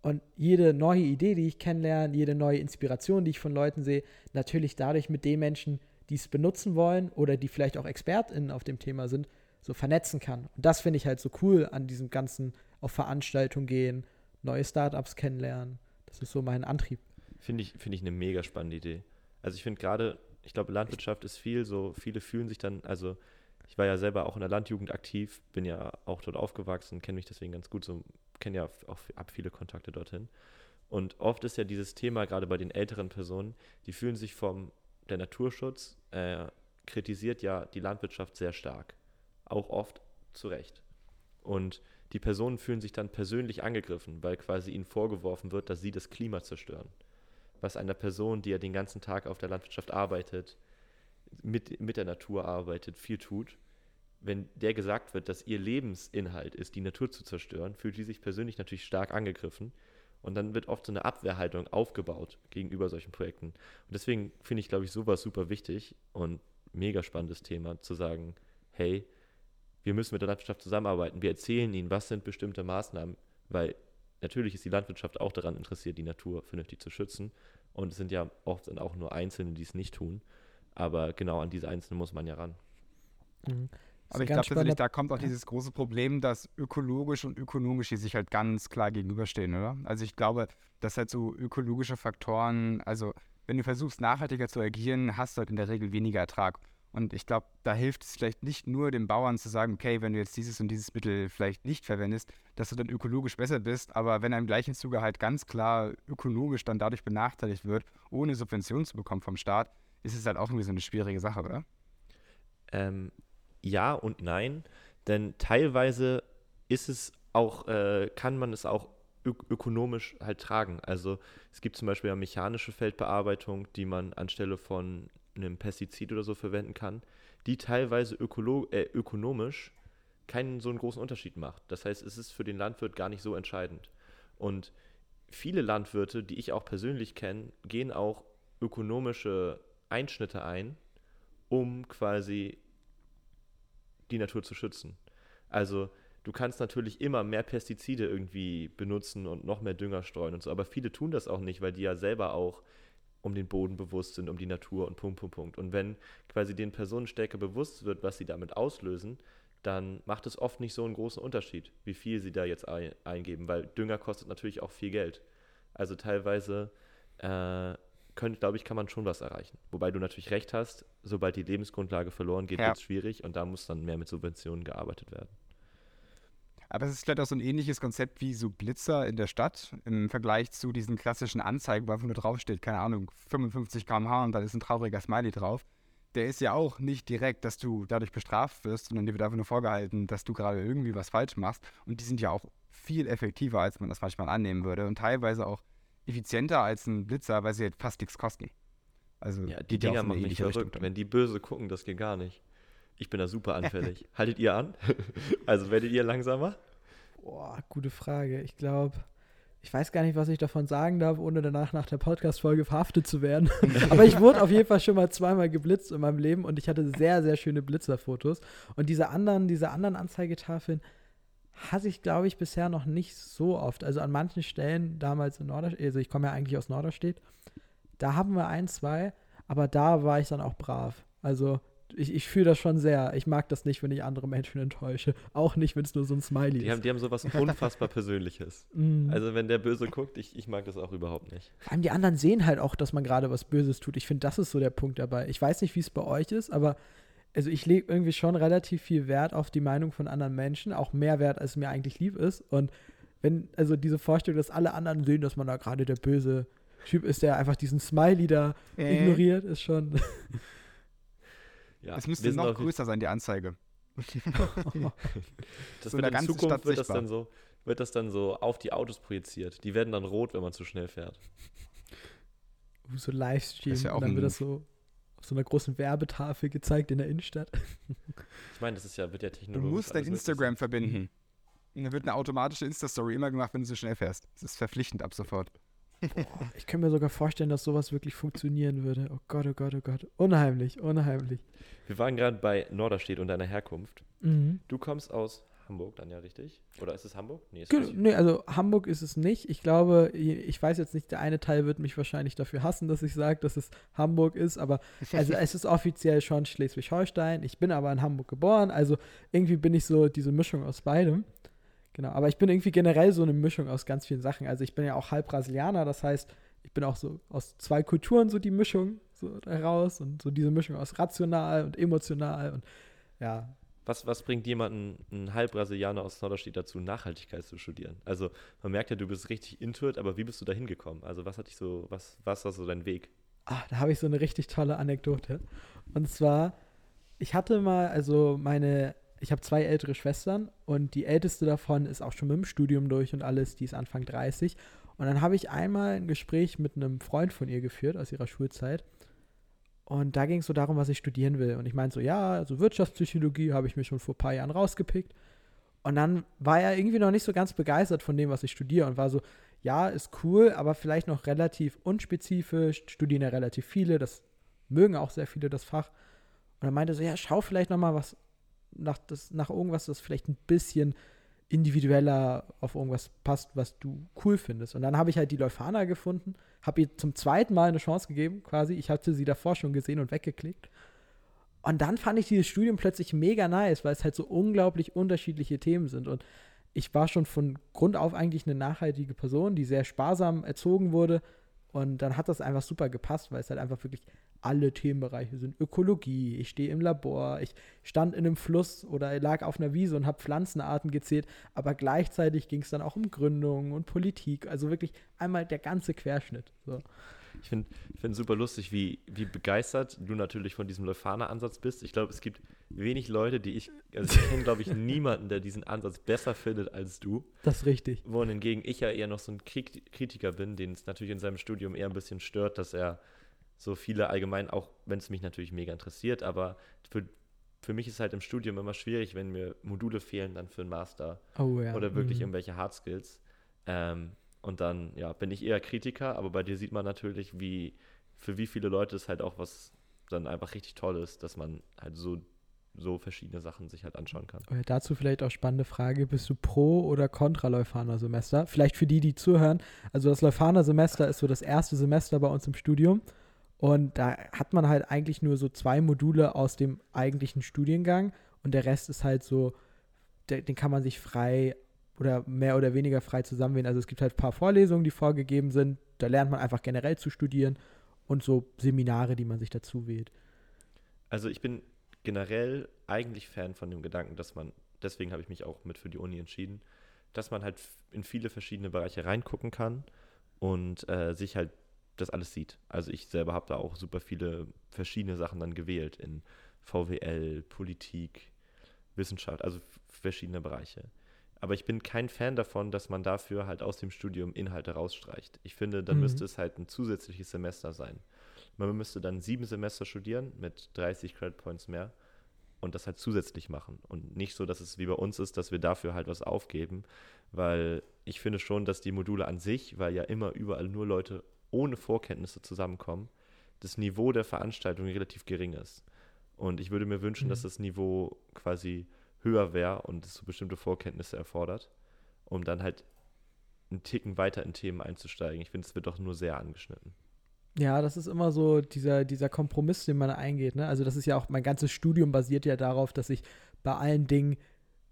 Und jede neue Idee, die ich kennenlerne, jede neue Inspiration, die ich von Leuten sehe, natürlich dadurch mit den Menschen, die es benutzen wollen oder die vielleicht auch ExpertInnen auf dem Thema sind, so vernetzen kann. Und das finde ich halt so cool an diesem ganzen auf Veranstaltungen gehen, neue Startups kennenlernen. Das ist so mein Antrieb. Finde ich, finde ich eine mega spannende Idee. Also ich finde gerade, ich glaube, Landwirtschaft ist viel so, viele fühlen sich dann, also ich war ja selber auch in der Landjugend aktiv, bin ja auch dort aufgewachsen, kenne mich deswegen ganz gut, so kenne ja auch hab viele Kontakte dorthin. Und oft ist ja dieses Thema, gerade bei den älteren Personen, die fühlen sich vom, der Naturschutz äh, kritisiert ja die Landwirtschaft sehr stark. Auch oft zu Recht. Und die Personen fühlen sich dann persönlich angegriffen, weil quasi ihnen vorgeworfen wird, dass sie das Klima zerstören. Was einer Person, die ja den ganzen Tag auf der Landwirtschaft arbeitet, mit, mit der Natur arbeitet, viel tut, wenn der gesagt wird, dass ihr Lebensinhalt ist, die Natur zu zerstören, fühlt die sich persönlich natürlich stark angegriffen. Und dann wird oft so eine Abwehrhaltung aufgebaut gegenüber solchen Projekten. Und deswegen finde ich, glaube ich, sowas super wichtig und mega spannendes Thema, zu sagen, hey, wir müssen mit der Landwirtschaft zusammenarbeiten. Wir erzählen ihnen, was sind bestimmte Maßnahmen, weil natürlich ist die Landwirtschaft auch daran interessiert, die Natur vernünftig zu schützen. Und es sind ja oft dann auch nur Einzelne, die es nicht tun. Aber genau an diese Einzelnen muss man ja ran. Mhm. Aber ich glaube tatsächlich, da kommt auch dieses große Problem, dass ökologisch und ökonomisch die sich halt ganz klar gegenüberstehen, oder? Also ich glaube, dass halt so ökologische Faktoren, also wenn du versuchst, nachhaltiger zu agieren, hast du halt in der Regel weniger Ertrag. Und ich glaube, da hilft es vielleicht nicht nur den Bauern zu sagen, okay, wenn du jetzt dieses und dieses Mittel vielleicht nicht verwendest, dass du dann ökologisch besser bist, aber wenn er im gleichen Zuge halt ganz klar ökonomisch dann dadurch benachteiligt wird, ohne Subventionen zu bekommen vom Staat, ist es halt auch irgendwie so eine schwierige Sache, oder? Ähm, ja und nein, denn teilweise ist es auch, äh, kann man es auch ök ökonomisch halt tragen. Also es gibt zum Beispiel ja mechanische Feldbearbeitung, die man anstelle von einem Pestizid oder so verwenden kann, die teilweise äh, ökonomisch keinen so einen großen Unterschied macht. Das heißt, es ist für den Landwirt gar nicht so entscheidend. Und viele Landwirte, die ich auch persönlich kenne, gehen auch ökonomische Einschnitte ein, um quasi die Natur zu schützen. Also du kannst natürlich immer mehr Pestizide irgendwie benutzen und noch mehr Dünger streuen und so, aber viele tun das auch nicht, weil die ja selber auch um den Boden bewusst sind, um die Natur und Punkt, Punkt, Punkt. Und wenn quasi den Personen stärker bewusst wird, was sie damit auslösen, dann macht es oft nicht so einen großen Unterschied, wie viel sie da jetzt ein, eingeben, weil Dünger kostet natürlich auch viel Geld. Also teilweise, äh, glaube ich, kann man schon was erreichen. Wobei du natürlich recht hast, sobald die Lebensgrundlage verloren geht, Ja. wird es schwierig und da muss dann mehr mit Subventionen gearbeitet werden. Aber es ist vielleicht auch so ein ähnliches Konzept wie so Blitzer in der Stadt im Vergleich zu diesen klassischen Anzeigen, wo einfach nur draufsteht, keine Ahnung, 55 km/h und da ist ein trauriger Smiley drauf. Der ist ja auch nicht direkt, dass du dadurch bestraft wirst, sondern dir wird einfach nur vorgehalten, dass du gerade irgendwie was falsch machst. Und die sind ja auch viel effektiver, als man das manchmal annehmen würde und teilweise auch effizienter als ein Blitzer, weil sie halt fast nichts kosten. Also Ja, die Dinger machen mich Richtung verrückt. dann. Wenn die böse gucken, das geht gar nicht. Ich bin da super anfällig. Haltet ihr an? also werdet ihr langsamer? Boah, gute Frage. Ich glaube, ich weiß gar nicht, was ich davon sagen darf, ohne danach nach der Podcast-Folge verhaftet zu werden. Aber ich wurde auf jeden Fall schon mal zweimal geblitzt in meinem Leben und ich hatte sehr, sehr schöne Blitzerfotos. Und diese anderen, diese anderen Anzeigetafeln hatte ich, glaube ich, bisher noch nicht so oft. Also an manchen Stellen damals in Norderstedt, also ich komme ja eigentlich aus Norderstedt, da haben wir ein, zwei, aber da war ich dann auch brav. Also ich, ich fühle das schon sehr. Ich mag das nicht, wenn ich andere Menschen enttäusche. Auch nicht, wenn es nur so ein Smiley Die ist. haben, die haben sowas unfassbar Persönliches. Mm. Also wenn der Böse guckt, ich, ich mag das auch überhaupt nicht. Vor allem die anderen sehen halt auch, dass man gerade was Böses tut. Ich finde, das ist so der Punkt dabei. Ich weiß nicht, wie es bei euch ist, aber also ich lege irgendwie schon relativ viel Wert auf die Meinung von anderen Menschen, auch mehr Wert, als mir eigentlich lieb ist. Und wenn, also diese Vorstellung, dass alle anderen sehen, dass man da gerade der böse Typ ist, der einfach diesen Smiley da Äh. ignoriert, ist schon. Ja, Es müsste noch größer sein, die Anzeige. Das So in wird der in ganzen Zukunft Stadt wird das, sichtbar. dann so, wird das dann so auf die Autos projiziert. Die werden dann rot, wenn man zu schnell fährt. so Livestream. Ja dann wird das so auf so einer großen Werbetafel gezeigt in der Innenstadt. Ich meine, das ist ja, wird ja Du technologisch. musst dein möglich Instagram verbinden. Und dann wird eine automatische Insta-Story immer gemacht, wenn du so schnell fährst. Das ist verpflichtend ab sofort. Ich kann mir sogar vorstellen, dass sowas wirklich funktionieren würde. Oh Gott, oh Gott, oh Gott. Unheimlich, unheimlich. Wir waren gerade bei Norderstedt und deiner Herkunft. Mhm. Du kommst aus Hamburg dann ja richtig? Oder ist es Hamburg? Nee, ist Genau, nicht. nee, also Hamburg ist es nicht. Ich glaube, ich weiß jetzt nicht, der eine Teil wird mich wahrscheinlich dafür hassen, dass ich sage, dass es Hamburg ist, aber also es ist offiziell schon Schleswig-Holstein. Ich bin aber in Hamburg geboren, also irgendwie bin ich so diese Mischung aus beidem. Genau, aber ich bin irgendwie generell so eine Mischung aus ganz vielen Sachen. Also ich bin ja auch halb Brasilianer, das heißt, ich bin auch so aus zwei Kulturen so die Mischung so heraus und so diese Mischung aus rational und emotional und ja, Was, was bringt jemanden, einen Halbbrasilianer aus Norderstedt dazu, Nachhaltigkeit zu studieren? Also man merkt ja, du bist richtig intuit, aber wie bist du da hingekommen? Also was hat dich so, was, was war so dein Weg? Ah, da habe ich so eine richtig tolle Anekdote. Und zwar, ich hatte mal, also meine, ich habe zwei ältere Schwestern und die älteste davon ist auch schon mit dem Studium durch und alles, die ist Anfang 30. Und dann habe ich einmal ein Gespräch mit einem Freund von ihr geführt aus ihrer Schulzeit. Und da ging es so darum, was ich studieren will. Und ich meinte so, ja, also Wirtschaftspsychologie habe ich mir schon vor ein paar Jahren rausgepickt. Und dann war er irgendwie noch nicht so ganz begeistert von dem, was ich studiere und war so, ja, ist cool, aber vielleicht noch relativ unspezifisch, studieren ja relativ viele, das mögen auch sehr viele das Fach. Und er meinte so, ja, schau vielleicht noch mal was nach, das, nach irgendwas, das vielleicht ein bisschen individueller auf irgendwas passt, was du cool findest. Und dann habe ich halt die Leuphana gefunden, habe ihr zum zweiten Mal eine Chance gegeben, quasi. Ich hatte sie davor schon gesehen und weggeklickt. Und dann fand ich dieses Studium plötzlich mega nice, weil es halt so unglaublich unterschiedliche Themen sind. Und ich war schon von Grund auf eigentlich eine nachhaltige Person, die sehr sparsam erzogen wurde. Und dann hat das einfach super gepasst, weil es halt einfach wirklich alle Themenbereiche sind. Ökologie, ich stehe im Labor, ich stand in einem Fluss oder lag auf einer Wiese und habe Pflanzenarten gezählt, aber gleichzeitig ging es dann auch um Gründung und Politik, also wirklich einmal der ganze Querschnitt. So. Ich finde es super lustig, wie, wie begeistert du natürlich von diesem Leuphana-Ansatz bist. Ich glaube, es gibt wenig Leute, die ich, also ich kenne, glaube ich, niemanden, der diesen Ansatz besser findet als du. Das ist richtig. Wohingegen ich ja eher noch so ein Kritiker bin, den es natürlich in seinem Studium eher ein bisschen stört, dass er so viele allgemein, auch wenn es mich natürlich mega interessiert, aber für, für mich ist halt im Studium immer schwierig, wenn mir Module fehlen dann für einen Master Oh ja. oder wirklich Mhm. irgendwelche Hard Skills. Ähm, und dann, ja, bin ich eher Kritiker, aber bei dir sieht man natürlich, wie, für wie viele Leute es halt auch was dann einfach richtig toll ist, dass man halt so, so verschiedene Sachen sich halt anschauen kann. Äh, Dazu vielleicht auch spannende Frage, bist du pro oder contra Leuphana-Semester? Vielleicht für die, die zuhören. Also das Leuphana-Semester ist so das erste Semester bei uns im Studium und da hat man halt eigentlich nur so zwei Module aus dem eigentlichen Studiengang und der Rest ist halt so, den kann man sich frei oder mehr oder weniger frei zusammenwählen. Also es gibt halt ein paar Vorlesungen, die vorgegeben sind, da lernt man einfach generell zu studieren und so Seminare, die man sich dazu wählt. Also ich bin generell eigentlich Fan von dem Gedanken, dass man, deswegen habe ich mich auch mit für die Uni entschieden, dass man halt in viele verschiedene Bereiche reingucken kann und äh, sich halt das alles sieht. Also ich selber habe da auch super viele verschiedene Sachen dann gewählt in VWL, Politik, Wissenschaft, also verschiedene Bereiche. Aber ich bin kein Fan davon, dass man dafür halt aus dem Studium Inhalte rausstreicht. Ich finde, dann Mhm. müsste es halt ein zusätzliches Semester sein. Man müsste dann sieben Semester studieren mit 30 Credit Points mehr und das halt zusätzlich machen. Und nicht so, dass es wie bei uns ist, dass wir dafür halt was aufgeben, weil ich finde schon, dass die Module an sich, weil ja immer überall nur Leute ohne Vorkenntnisse zusammenkommen, das Niveau der Veranstaltung relativ gering ist. Und ich würde mir wünschen, Mhm. dass das Niveau quasi höher wäre und es so bestimmte Vorkenntnisse erfordert, um dann halt einen Ticken weiter in Themen einzusteigen. Ich finde, es wird doch nur sehr angeschnitten. Ja, das ist immer so dieser, dieser Kompromiss, den man eingeht. Ne? Also das ist ja auch, mein ganzes Studium basiert ja darauf, dass ich bei allen Dingen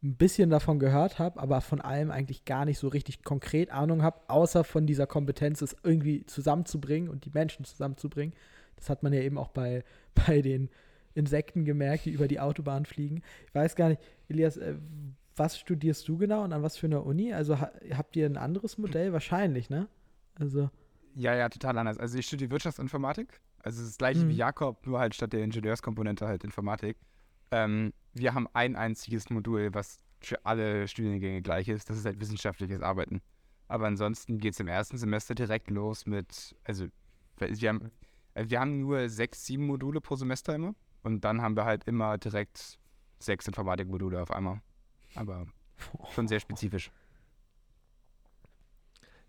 ein bisschen davon gehört habe, aber von allem eigentlich gar nicht so richtig konkret Ahnung habe, außer von dieser Kompetenz, es irgendwie zusammenzubringen und die Menschen zusammenzubringen. Das hat man ja eben auch bei, bei den Insekten gemerkt, die über die Autobahn fliegen. Ich weiß gar nicht, Elias, äh, was studierst du genau und an was für einer Uni? Also ha habt ihr ein anderes Modell? Wahrscheinlich, ne? Also. Ja, ja, total anders. Also ich studiere Wirtschaftsinformatik. Also es ist das gleiche Mhm. wie Jakob, nur halt statt der Ingenieurskomponente halt Informatik. Ähm, wir haben ein einziges Modul, was für alle Studiengänge gleich ist. Das ist halt wissenschaftliches Arbeiten. Aber ansonsten geht es im ersten Semester direkt los mit, also wir haben, äh, wir haben nur sechs, sieben Module pro Semester immer. Und dann haben wir halt immer direkt sechs Informatikmodule auf einmal. Aber schon sehr spezifisch.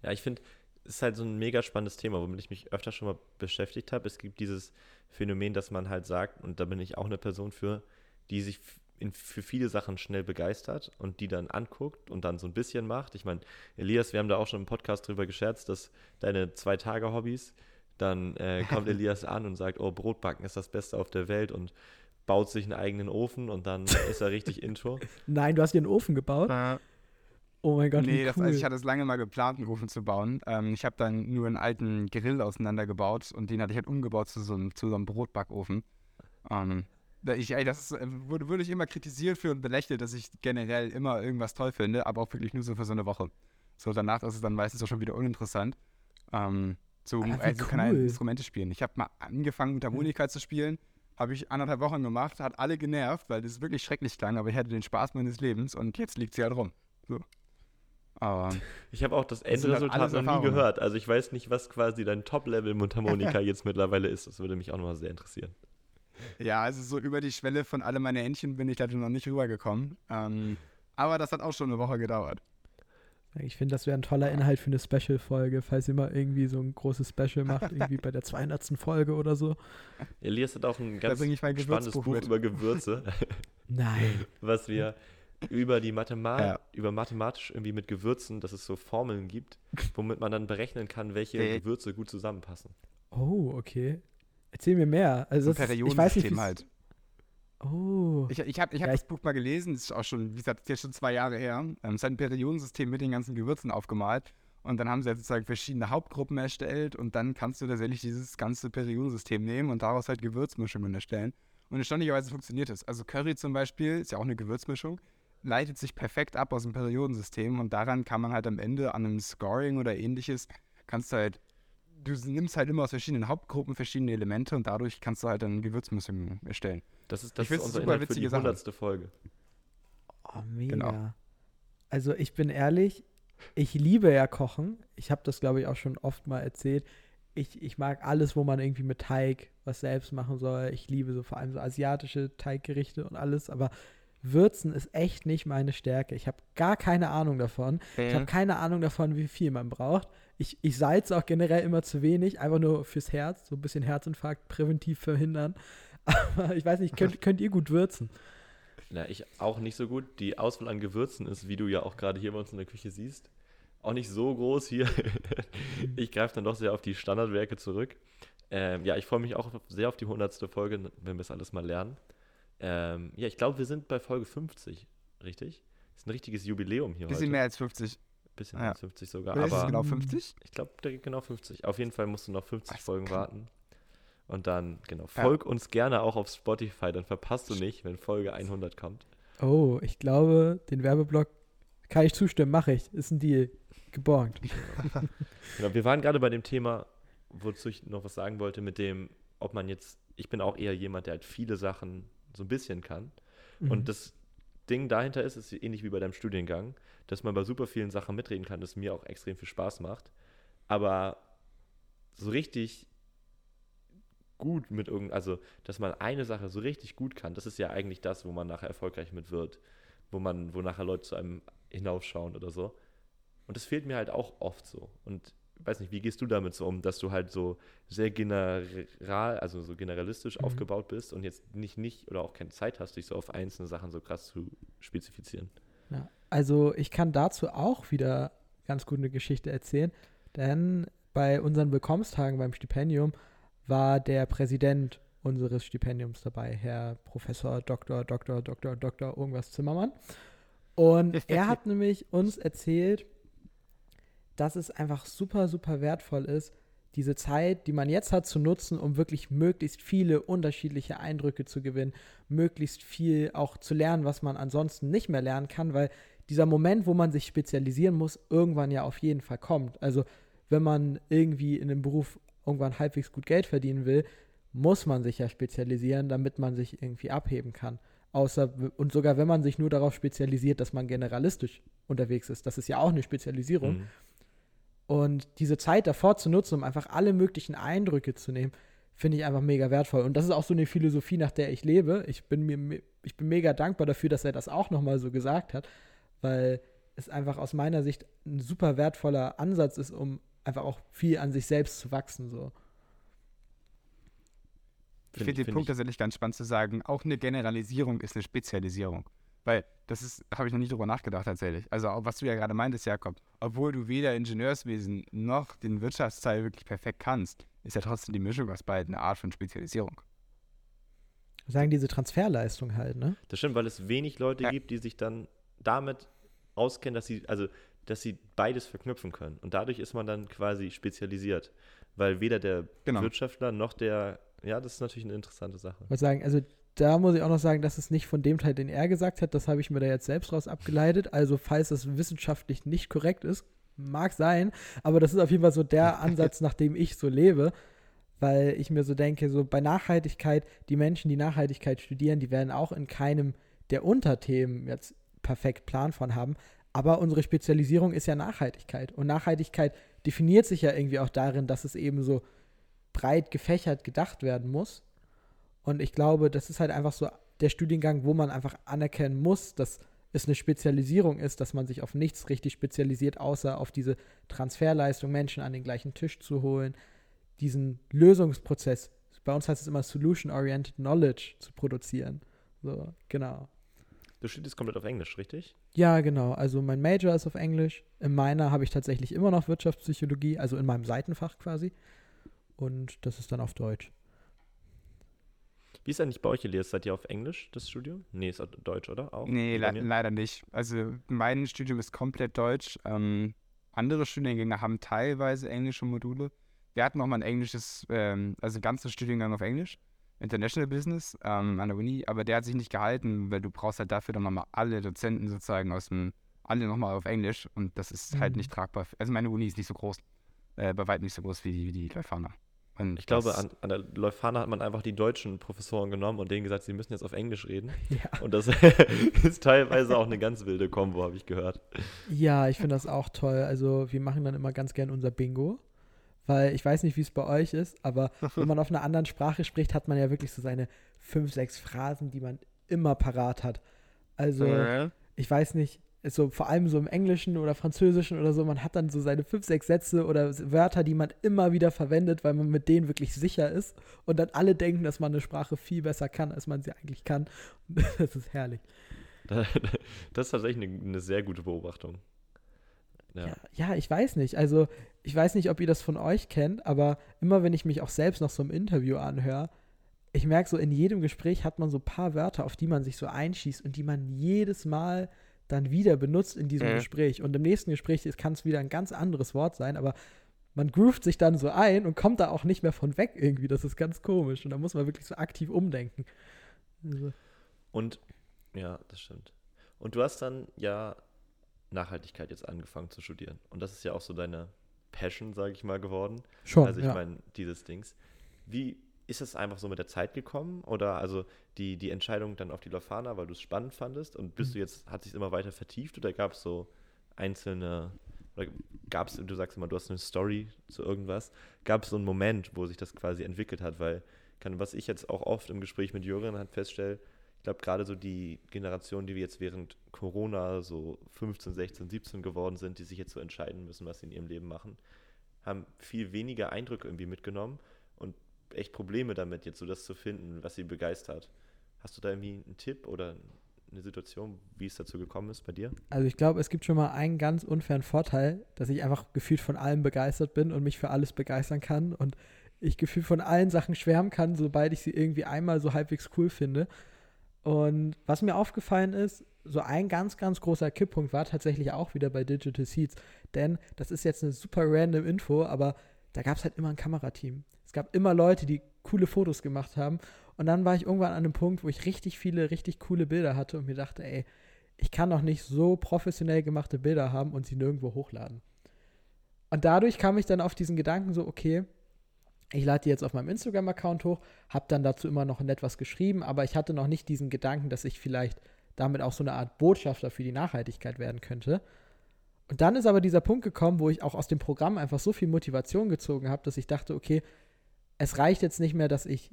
Ja, ich finde, es ist halt so ein mega spannendes Thema, womit ich mich öfter schon mal beschäftigt habe. Es gibt dieses Phänomen, dass man halt sagt, und da bin ich auch eine Person für, die sich in, für viele Sachen schnell begeistert und die dann anguckt und dann so ein bisschen macht. Ich meine, Elias, wir haben da auch schon im Podcast drüber gescherzt, dass deine zwei Tage Hobbys, dann äh, kommt Elias an und sagt, oh, Brotbacken ist das Beste auf der Welt und baut sich einen eigenen Ofen und dann ist er richtig intro. Nein, du hast dir einen Ofen gebaut. Oh mein Gott, nee, wie das, cool. also ich hatte es lange mal geplant, einen Ofen zu bauen. Ähm, ich habe dann nur einen alten Grill auseinandergebaut und den hatte ich halt umgebaut zu so einem, zu so einem Brotbackofen. Ähm, ich, ey, das ist, äh, wurde, wurde ich immer kritisiert für und belächelt, dass ich generell immer irgendwas toll finde, aber auch wirklich nur so für so eine Woche. So, danach ist es dann meistens auch schon wieder uninteressant. Ähm, so, Ah, wie also kann halt cool. Instrumente spielen. Ich habe mal angefangen mit Harmonika zu spielen, habe ich anderthalb Wochen gemacht, hat alle genervt, weil das wirklich schrecklich klang, aber ich hatte den Spaß meines Lebens und jetzt liegt sie halt rum. So. Aber Ich habe auch das halt Endresultat alles noch nie gehört. Also ich weiß nicht, was quasi dein Top-Level-Mundharmonika jetzt mittlerweile ist. Das würde mich auch nochmal sehr interessieren. Ja, also so über die Schwelle von alle meine Entchen bin ich da noch nicht rübergekommen. Ähm, aber das hat auch schon eine Woche gedauert. Ich finde, das wäre ein toller Inhalt für eine Special-Folge, falls ihr mal irgendwie so ein großes Special macht, irgendwie bei der 200. Folge oder so. Elias hat auch ein ganz bringe ich mein spannendes Buch mit. über Gewürze, Nein. was wir über die Mathema Ja. über mathematisch irgendwie mit Gewürzen, dass es so Formeln gibt, womit man dann berechnen kann, welche. Gewürze gut zusammenpassen. Oh, okay. Erzähl mir mehr. Also das ist, ich weiß nicht, halt. Oh. Ich, ich habe ich hab Ja, das Buch mal gelesen, das ist auch schon, wie gesagt, jetzt schon zwei Jahre her. Ähm, es hat ein Periodensystem mit den ganzen Gewürzen aufgemalt. Und dann haben sie halt sozusagen verschiedene Hauptgruppen erstellt und dann kannst du tatsächlich dieses ganze Periodensystem nehmen und daraus halt Gewürzmischungen erstellen. Und erstaunlicherweise funktioniert es. Also Curry zum Beispiel ist ja auch eine Gewürzmischung, leitet sich perfekt ab aus dem Periodensystem und daran kann man halt am Ende an einem Scoring oder ähnliches, kannst du halt, du nimmst halt immer aus verschiedenen Hauptgruppen verschiedene Elemente und dadurch kannst du halt dann Gewürzmischungen erstellen. Das ist, das Ich ist unser super Inhalt für die hundertste Folge. Oh, mega. Genau. Also ich bin ehrlich, ich liebe ja Kochen. Ich habe das, glaube ich, auch schon oft mal erzählt. Ich, ich mag alles, wo man irgendwie mit Teig was selbst machen soll. Ich liebe so vor allem so asiatische Teiggerichte und alles, aber Würzen ist echt nicht meine Stärke. Ich habe gar keine Ahnung davon. Ich habe keine Ahnung davon, wie viel man braucht. Ich, ich salze auch generell immer zu wenig, einfach nur fürs Herz, so ein bisschen Herzinfarkt präventiv verhindern. Aber ich weiß nicht, könnt, könnt ihr gut würzen? Na, ich auch nicht so gut. Die Auswahl an Gewürzen ist, wie du ja auch gerade hier bei uns in der Küche siehst, auch nicht so groß hier. ich greife dann doch sehr auf die Standardwerke zurück. Ähm, ja, ich freue mich auch sehr auf die hundertste Folge, wenn wir es alles mal lernen. Ähm, ja, ich glaube, wir sind bei Folge 50, richtig? ist ein richtiges Jubiläum hier Bisschen heute. mehr als 50. Bisschen Ja. mehr als 50 sogar. Oder ist es Aber genau 50? ich glaube, der geht genau 50. Auf jeden Fall musst du noch 50 Ach so, Folgen kann- warten. Und dann, genau, Ja. folg uns gerne auch auf Spotify, dann verpasst du nicht, wenn Folge 100 kommt. Oh, ich glaube, den Werbeblock kann ich zustimmen, mache ich. Ist ein Deal. Geborgt. Genau, wir waren gerade bei dem Thema, wozu ich noch was sagen wollte, mit dem, ob man jetzt, ich bin auch eher jemand, der halt viele Sachen so ein bisschen kann. Mhm. Und das Ding dahinter ist, ist ähnlich wie bei deinem Studiengang, dass man bei super vielen Sachen mitreden kann, das mir auch extrem viel Spaß macht. Aber so richtig gut mit irgend, also dass man eine Sache so richtig gut kann, das ist ja eigentlich das, wo man nachher erfolgreich mit wird, wo man, wo nachher Leute zu einem hinaufschauen oder so. Und das fehlt mir halt auch oft so. Und weiß nicht, wie gehst du damit so um, dass du halt so sehr general, also so generalistisch Mhm. aufgebaut bist und jetzt nicht, nicht oder auch keine Zeit hast, dich so auf einzelne Sachen so krass zu spezifizieren? Ja, also ich kann dazu auch wieder ganz gut eine Geschichte erzählen, denn bei unseren Willkommenstagen beim Stipendium war der Präsident unseres Stipendiums dabei, Herr Professor Dr. Dr. Dr. Dr. irgendwas Zimmermann. Und er hat nämlich uns erzählt, dass es einfach super, super wertvoll ist, diese Zeit, die man jetzt hat, zu nutzen, um wirklich möglichst viele unterschiedliche Eindrücke zu gewinnen, möglichst viel auch zu lernen, was man ansonsten nicht mehr lernen kann, weil dieser Moment, wo man sich spezialisieren muss, irgendwann ja auf jeden Fall kommt. Also wenn man irgendwie in einem Beruf irgendwann halbwegs gut Geld verdienen will, muss man sich ja spezialisieren, damit man sich irgendwie abheben kann. Außer, und sogar wenn man sich nur darauf spezialisiert, dass man generalistisch unterwegs ist, das ist ja auch eine Spezialisierung. Mhm. Und diese Zeit davor zu nutzen, um einfach alle möglichen Eindrücke zu nehmen, finde ich einfach mega wertvoll. Und das ist auch so eine Philosophie, nach der ich lebe. Ich bin mir, ich bin mega dankbar dafür, dass er das auch nochmal so gesagt hat, weil es einfach aus meiner Sicht ein super wertvoller Ansatz ist, um einfach auch viel an sich selbst zu wachsen. So. Ich Find- finde den find Punkt ich- tatsächlich ganz spannend zu sagen, auch eine Generalisierung ist eine Spezialisierung. Weil das ist, habe ich noch nie drüber nachgedacht tatsächlich. Also auch, was du ja gerade meintest, Jakob, obwohl du weder Ingenieurswesen noch den Wirtschaftsteil wirklich perfekt kannst, ist ja trotzdem die Mischung aus beiden eine Art von Spezialisierung. Sagen diese Transferleistung halt, ne? Das stimmt, weil es wenig Leute Ja. gibt, die sich dann damit auskennen, dass sie, also, dass sie beides verknüpfen können. Und dadurch ist man dann quasi spezialisiert. Weil weder der Genau. Wirtschaftler noch der, ja, das ist natürlich eine interessante Sache. Ich wollte sagen, also da muss ich auch noch sagen, dass es nicht von dem Teil, den er gesagt hat, das habe ich mir da jetzt selbst raus abgeleitet. Also falls das wissenschaftlich nicht korrekt ist, mag sein, aber das ist auf jeden Fall so der Ansatz, nach dem ich so lebe, weil ich mir so denke, so bei Nachhaltigkeit, die Menschen, die Nachhaltigkeit studieren, die werden auch in keinem der Unterthemen jetzt perfekt Plan von haben, aber unsere Spezialisierung ist ja Nachhaltigkeit und Nachhaltigkeit definiert sich ja irgendwie auch darin, dass es eben so breit gefächert gedacht werden muss. Und ich glaube, das ist halt einfach so der Studiengang, wo man einfach anerkennen muss, dass es eine Spezialisierung ist, dass man sich auf nichts richtig spezialisiert, außer auf diese Transferleistung, Menschen an den gleichen Tisch zu holen, diesen Lösungsprozess, bei uns heißt es immer Solution-Oriented Knowledge zu produzieren. So, genau. Du studierst komplett auf Englisch, richtig? Ja, genau. Also mein Major ist auf Englisch. In meiner habe ich tatsächlich immer noch Wirtschaftspsychologie, also in meinem Seitenfach quasi. Und das ist dann auf Deutsch. Wie ist eigentlich bei euch, Elias? Seid ihr auf Englisch, das Studium? Nee, ist auch Deutsch, oder? Auch? Nee, le leider nicht. Also mein Studium ist komplett deutsch. Ähm, andere Studiengänge haben teilweise englische Module. Wir hatten auch mal ein englisches, ähm, also ein ganzes Studiengang auf Englisch, International Business ähm, an der Uni, aber der hat sich nicht gehalten, weil du brauchst halt dafür dann nochmal alle Dozenten sozusagen aus dem, alle nochmal auf Englisch und das ist halt Mhm. nicht tragbar. Also meine Uni ist nicht so groß, äh, bei weitem nicht so groß wie die, wie die Leuphana. Und Ich glaube, an, an der Leuphana hat man einfach die deutschen Professoren genommen und denen gesagt, sie müssen jetzt auf Englisch reden. Ja. Und das ist teilweise auch eine ganz wilde Kombo, habe ich gehört. Ja, ich finde das auch toll. Also wir machen dann immer ganz gern unser Bingo, weil ich weiß nicht, wie es bei euch ist, aber wenn man auf einer anderen Sprache spricht, hat man ja wirklich so seine fünf, sechs Phrasen, die man immer parat hat. Also Äh, ich weiß nicht, so vor allem so im Englischen oder Französischen oder so, man hat dann so seine fünf, sechs Sätze oder Wörter, die man immer wieder verwendet, weil man mit denen wirklich sicher ist und dann alle denken, dass man eine Sprache viel besser kann, als man sie eigentlich kann. Das ist herrlich. Das ist tatsächlich eine, eine sehr gute Beobachtung. Ja. Ja. ja, ich weiß nicht. Also, ich weiß nicht, ob ihr das von euch kennt, aber immer wenn ich mich auch selbst noch so im Interview anhöre, ich merke so, in jedem Gespräch hat man so ein paar Wörter, auf die man sich so einschießt und die man jedes Mal dann wieder benutzt in diesem Mhm. Gespräch. Und im nächsten Gespräch kann es wieder ein ganz anderes Wort sein, aber man groovt sich dann so ein und kommt da auch nicht mehr von weg irgendwie. Das ist ganz komisch. Und da muss man wirklich so aktiv umdenken. Also, Und, ja, das stimmt. Und du hast dann ja Nachhaltigkeit jetzt angefangen zu studieren. Und das ist ja auch so deine Passion, sage ich mal, geworden. schon. Also ich ja. meine, dieses Dings. Wie ist es einfach so mit der Zeit gekommen? Oder also die, die Entscheidung dann auf die Lofana, weil du es spannend fandest? Und Mhm. bist du jetzt, hat sich immer weiter vertieft oder gab es so einzelne, oder gab es, du sagst immer, du hast eine Story zu irgendwas, gab es so einen Moment, wo sich das quasi entwickelt hat? Weil, kann, was ich jetzt auch oft im Gespräch mit Jürgen hat feststelle, ich glaube gerade so die Generation, die wir jetzt während Corona so 15, 16, 17 geworden sind, die sich jetzt so entscheiden müssen, was sie in ihrem Leben machen, haben viel weniger Eindrücke irgendwie mitgenommen und echt Probleme damit, jetzt so das zu finden, was sie begeistert. Hast du da irgendwie einen Tipp oder eine Situation, wie es dazu gekommen ist bei dir? Also ich glaube, es gibt schon mal einen ganz unfairen Vorteil, dass ich einfach gefühlt von allem begeistert bin und mich für alles begeistern kann und ich gefühlt von allen Sachen schwärmen kann, sobald ich sie irgendwie einmal so halbwegs cool finde. Und was mir aufgefallen ist, so ein ganz, ganz großer Kipppunkt war tatsächlich auch wieder bei Digital Seeds. Denn das ist jetzt eine super random Info, aber da gab es halt immer ein Kamerateam. Gab immer Leute, die coole Fotos gemacht haben. Und dann war ich irgendwann an einem Punkt, wo ich richtig viele, richtig coole Bilder hatte und mir dachte, ey, ich kann doch nicht so professionell gemachte Bilder haben und sie nirgendwo hochladen. Und dadurch kam ich dann auf diesen Gedanken so, okay, ich lade die jetzt auf meinem Instagram-Account hoch, habe dann dazu immer noch nett was geschrieben, aber ich hatte noch nicht diesen Gedanken, dass ich vielleicht damit auch so eine Art Botschafter für die Nachhaltigkeit werden könnte. Und dann ist aber dieser Punkt gekommen, wo ich auch aus dem Programm einfach so viel Motivation gezogen habe, dass ich dachte, okay, es reicht jetzt nicht mehr, dass ich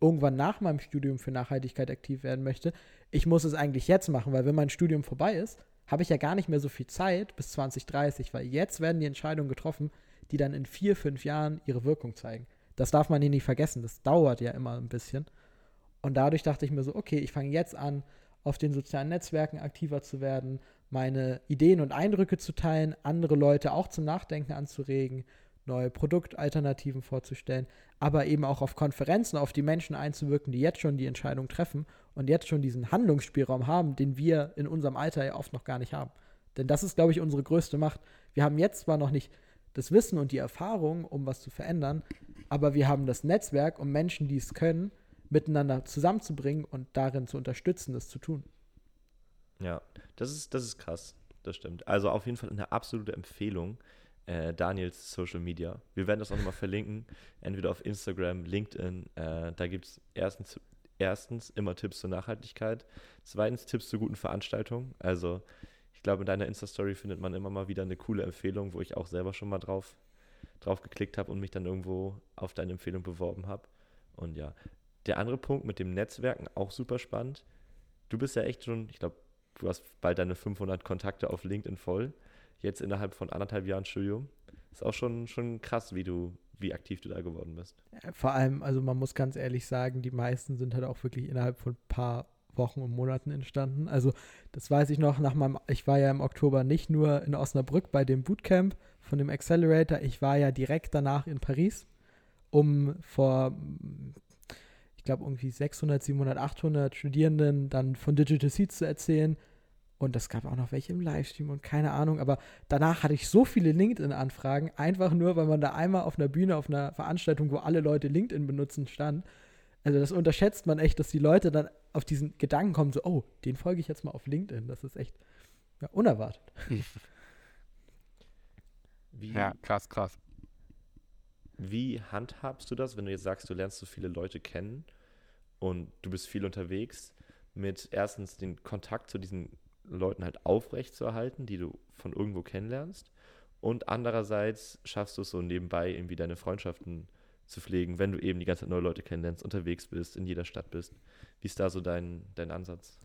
irgendwann nach meinem Studium für Nachhaltigkeit aktiv werden möchte. Ich muss es eigentlich jetzt machen, weil wenn mein Studium vorbei ist, habe ich ja gar nicht mehr so viel Zeit bis 2030, weil jetzt werden die Entscheidungen getroffen, die dann in vier, fünf Jahren ihre Wirkung zeigen. Das darf man hier nicht vergessen. Das dauert ja immer ein bisschen. Und dadurch dachte ich mir so, okay, ich fange jetzt an, auf den sozialen Netzwerken aktiver zu werden, meine Ideen und Eindrücke zu teilen, andere Leute auch zum Nachdenken anzuregen, neue Produktalternativen vorzustellen, aber eben auch auf Konferenzen auf die Menschen einzuwirken, die jetzt schon die Entscheidung treffen und jetzt schon diesen Handlungsspielraum haben, den wir in unserem Alter ja oft noch gar nicht haben. Denn das ist, glaube ich, unsere größte Macht. Wir haben jetzt zwar noch nicht das Wissen und die Erfahrung, um was zu verändern, aber wir haben das Netzwerk, um Menschen, die es können, miteinander zusammenzubringen und darin zu unterstützen, das zu tun. Ja, das ist, das ist krass. Das stimmt. Also auf jeden Fall eine absolute Empfehlung. Äh, Daniels Social Media. Wir werden das auch nochmal verlinken, entweder auf Instagram, LinkedIn. Äh, da gibt es erstens, erstens immer Tipps zur Nachhaltigkeit, zweitens Tipps zu guten Veranstaltungen. Also glaube, in deiner Insta-Story findet man immer mal wieder eine coole Empfehlung, wo ich auch selber schon mal drauf, drauf geklickt habe und mich dann irgendwo auf deine Empfehlung beworben habe. Und ja, der andere Punkt mit dem Netzwerken, auch super spannend. Du bist ja echt schon, ich glaube, du hast bald deine 500 Kontakte auf LinkedIn voll. Jetzt innerhalb von anderthalb Jahren Studium. Ist auch schon, schon krass, wie du, wie aktiv du da geworden bist. Vor allem, also man muss ganz ehrlich sagen, die meisten sind halt auch wirklich innerhalb von ein paar Wochen und Monaten entstanden. Also das weiß ich noch nach meinem, ich war ja im Oktober nicht nur in Osnabrück bei dem Bootcamp von dem Accelerator, ich war ja direkt danach in Paris, um vor, ich glaube irgendwie 600, 700, 800 Studierenden dann von Digital Seeds zu erzählen. Und es gab auch noch welche im Livestream und keine Ahnung. Aber danach hatte ich so viele LinkedIn-Anfragen, einfach nur, weil man da einmal auf einer Bühne, auf einer Veranstaltung, wo alle Leute LinkedIn benutzen, stand. Also das unterschätzt man echt, dass die Leute dann auf diesen Gedanken kommen, so, oh, den folge ich jetzt mal auf LinkedIn. Das ist echt ja, unerwartet. Wie, ja, krass, krass. Wie handhabst du das, wenn du jetzt sagst, du lernst so viele Leute kennen und du bist viel unterwegs, mit erstens den Kontakt zu diesen Leuten halt aufrecht zu erhalten, die du von irgendwo kennenlernst und andererseits schaffst du es so nebenbei irgendwie deine Freundschaften zu pflegen, wenn du eben die ganze Zeit neue Leute kennenlernst, unterwegs bist, in jeder Stadt bist. Wie ist da so dein, dein Ansatz?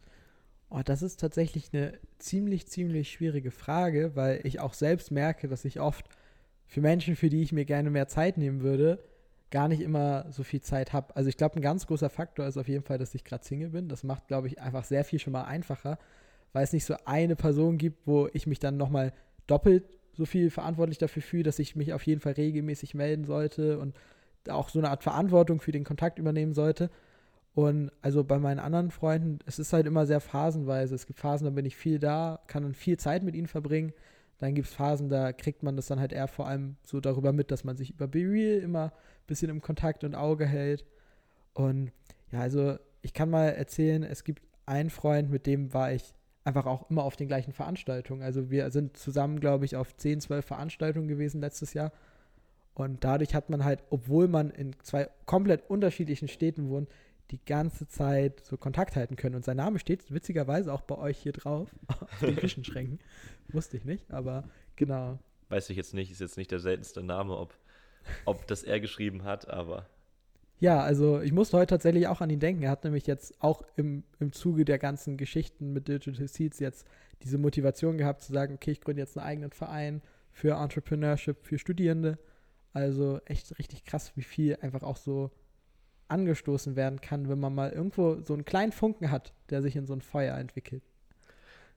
Oh, das ist tatsächlich eine ziemlich, ziemlich schwierige Frage, weil ich auch selbst merke, dass ich oft für Menschen, für die ich mir gerne mehr Zeit nehmen würde, gar nicht immer so viel Zeit habe. Also ich glaube, ein ganz großer Faktor ist auf jeden Fall, dass ich gerade Single bin. Das macht, glaube ich, einfach sehr viel schon mal einfacher, weil es nicht so eine Person gibt, wo ich mich dann nochmal doppelt so viel verantwortlich dafür fühle, dass ich mich auf jeden Fall regelmäßig melden sollte und auch so eine Art Verantwortung für den Kontakt übernehmen sollte. Und also bei meinen anderen Freunden, es ist halt immer sehr phasenweise. Es gibt Phasen, da bin ich viel da, kann dann viel Zeit mit ihnen verbringen. Dann gibt es Phasen, da kriegt man das dann halt eher vor allem so darüber mit, dass man sich über Be Real immer ein bisschen im Kontakt und Auge hält. Und ja, also ich kann mal erzählen, es gibt einen Freund, mit dem war ich einfach auch immer auf den gleichen Veranstaltungen. Also wir sind zusammen, glaube ich, auf 10, 12 Veranstaltungen gewesen letztes Jahr. Und dadurch hat man halt, obwohl man in zwei komplett unterschiedlichen Städten wohnt, die ganze Zeit so Kontakt halten können. Und sein Name steht witzigerweise auch bei euch hier drauf, auf den Küchenschränken. Wusste ich nicht, aber genau. Weiß ich jetzt nicht, ist jetzt nicht der seltenste Name, ob, ob das er geschrieben hat, aber. Ja, also ich musste heute tatsächlich auch an ihn denken. Er hat nämlich jetzt auch im, im Zuge der ganzen Geschichten mit Digital Seeds jetzt diese Motivation gehabt zu sagen, okay, ich gründe jetzt einen eigenen Verein für Entrepreneurship, für Studierende. Also echt richtig krass, wie viel einfach auch so angestoßen werden kann, wenn man mal irgendwo so einen kleinen Funken hat, der sich in so ein Feuer entwickelt.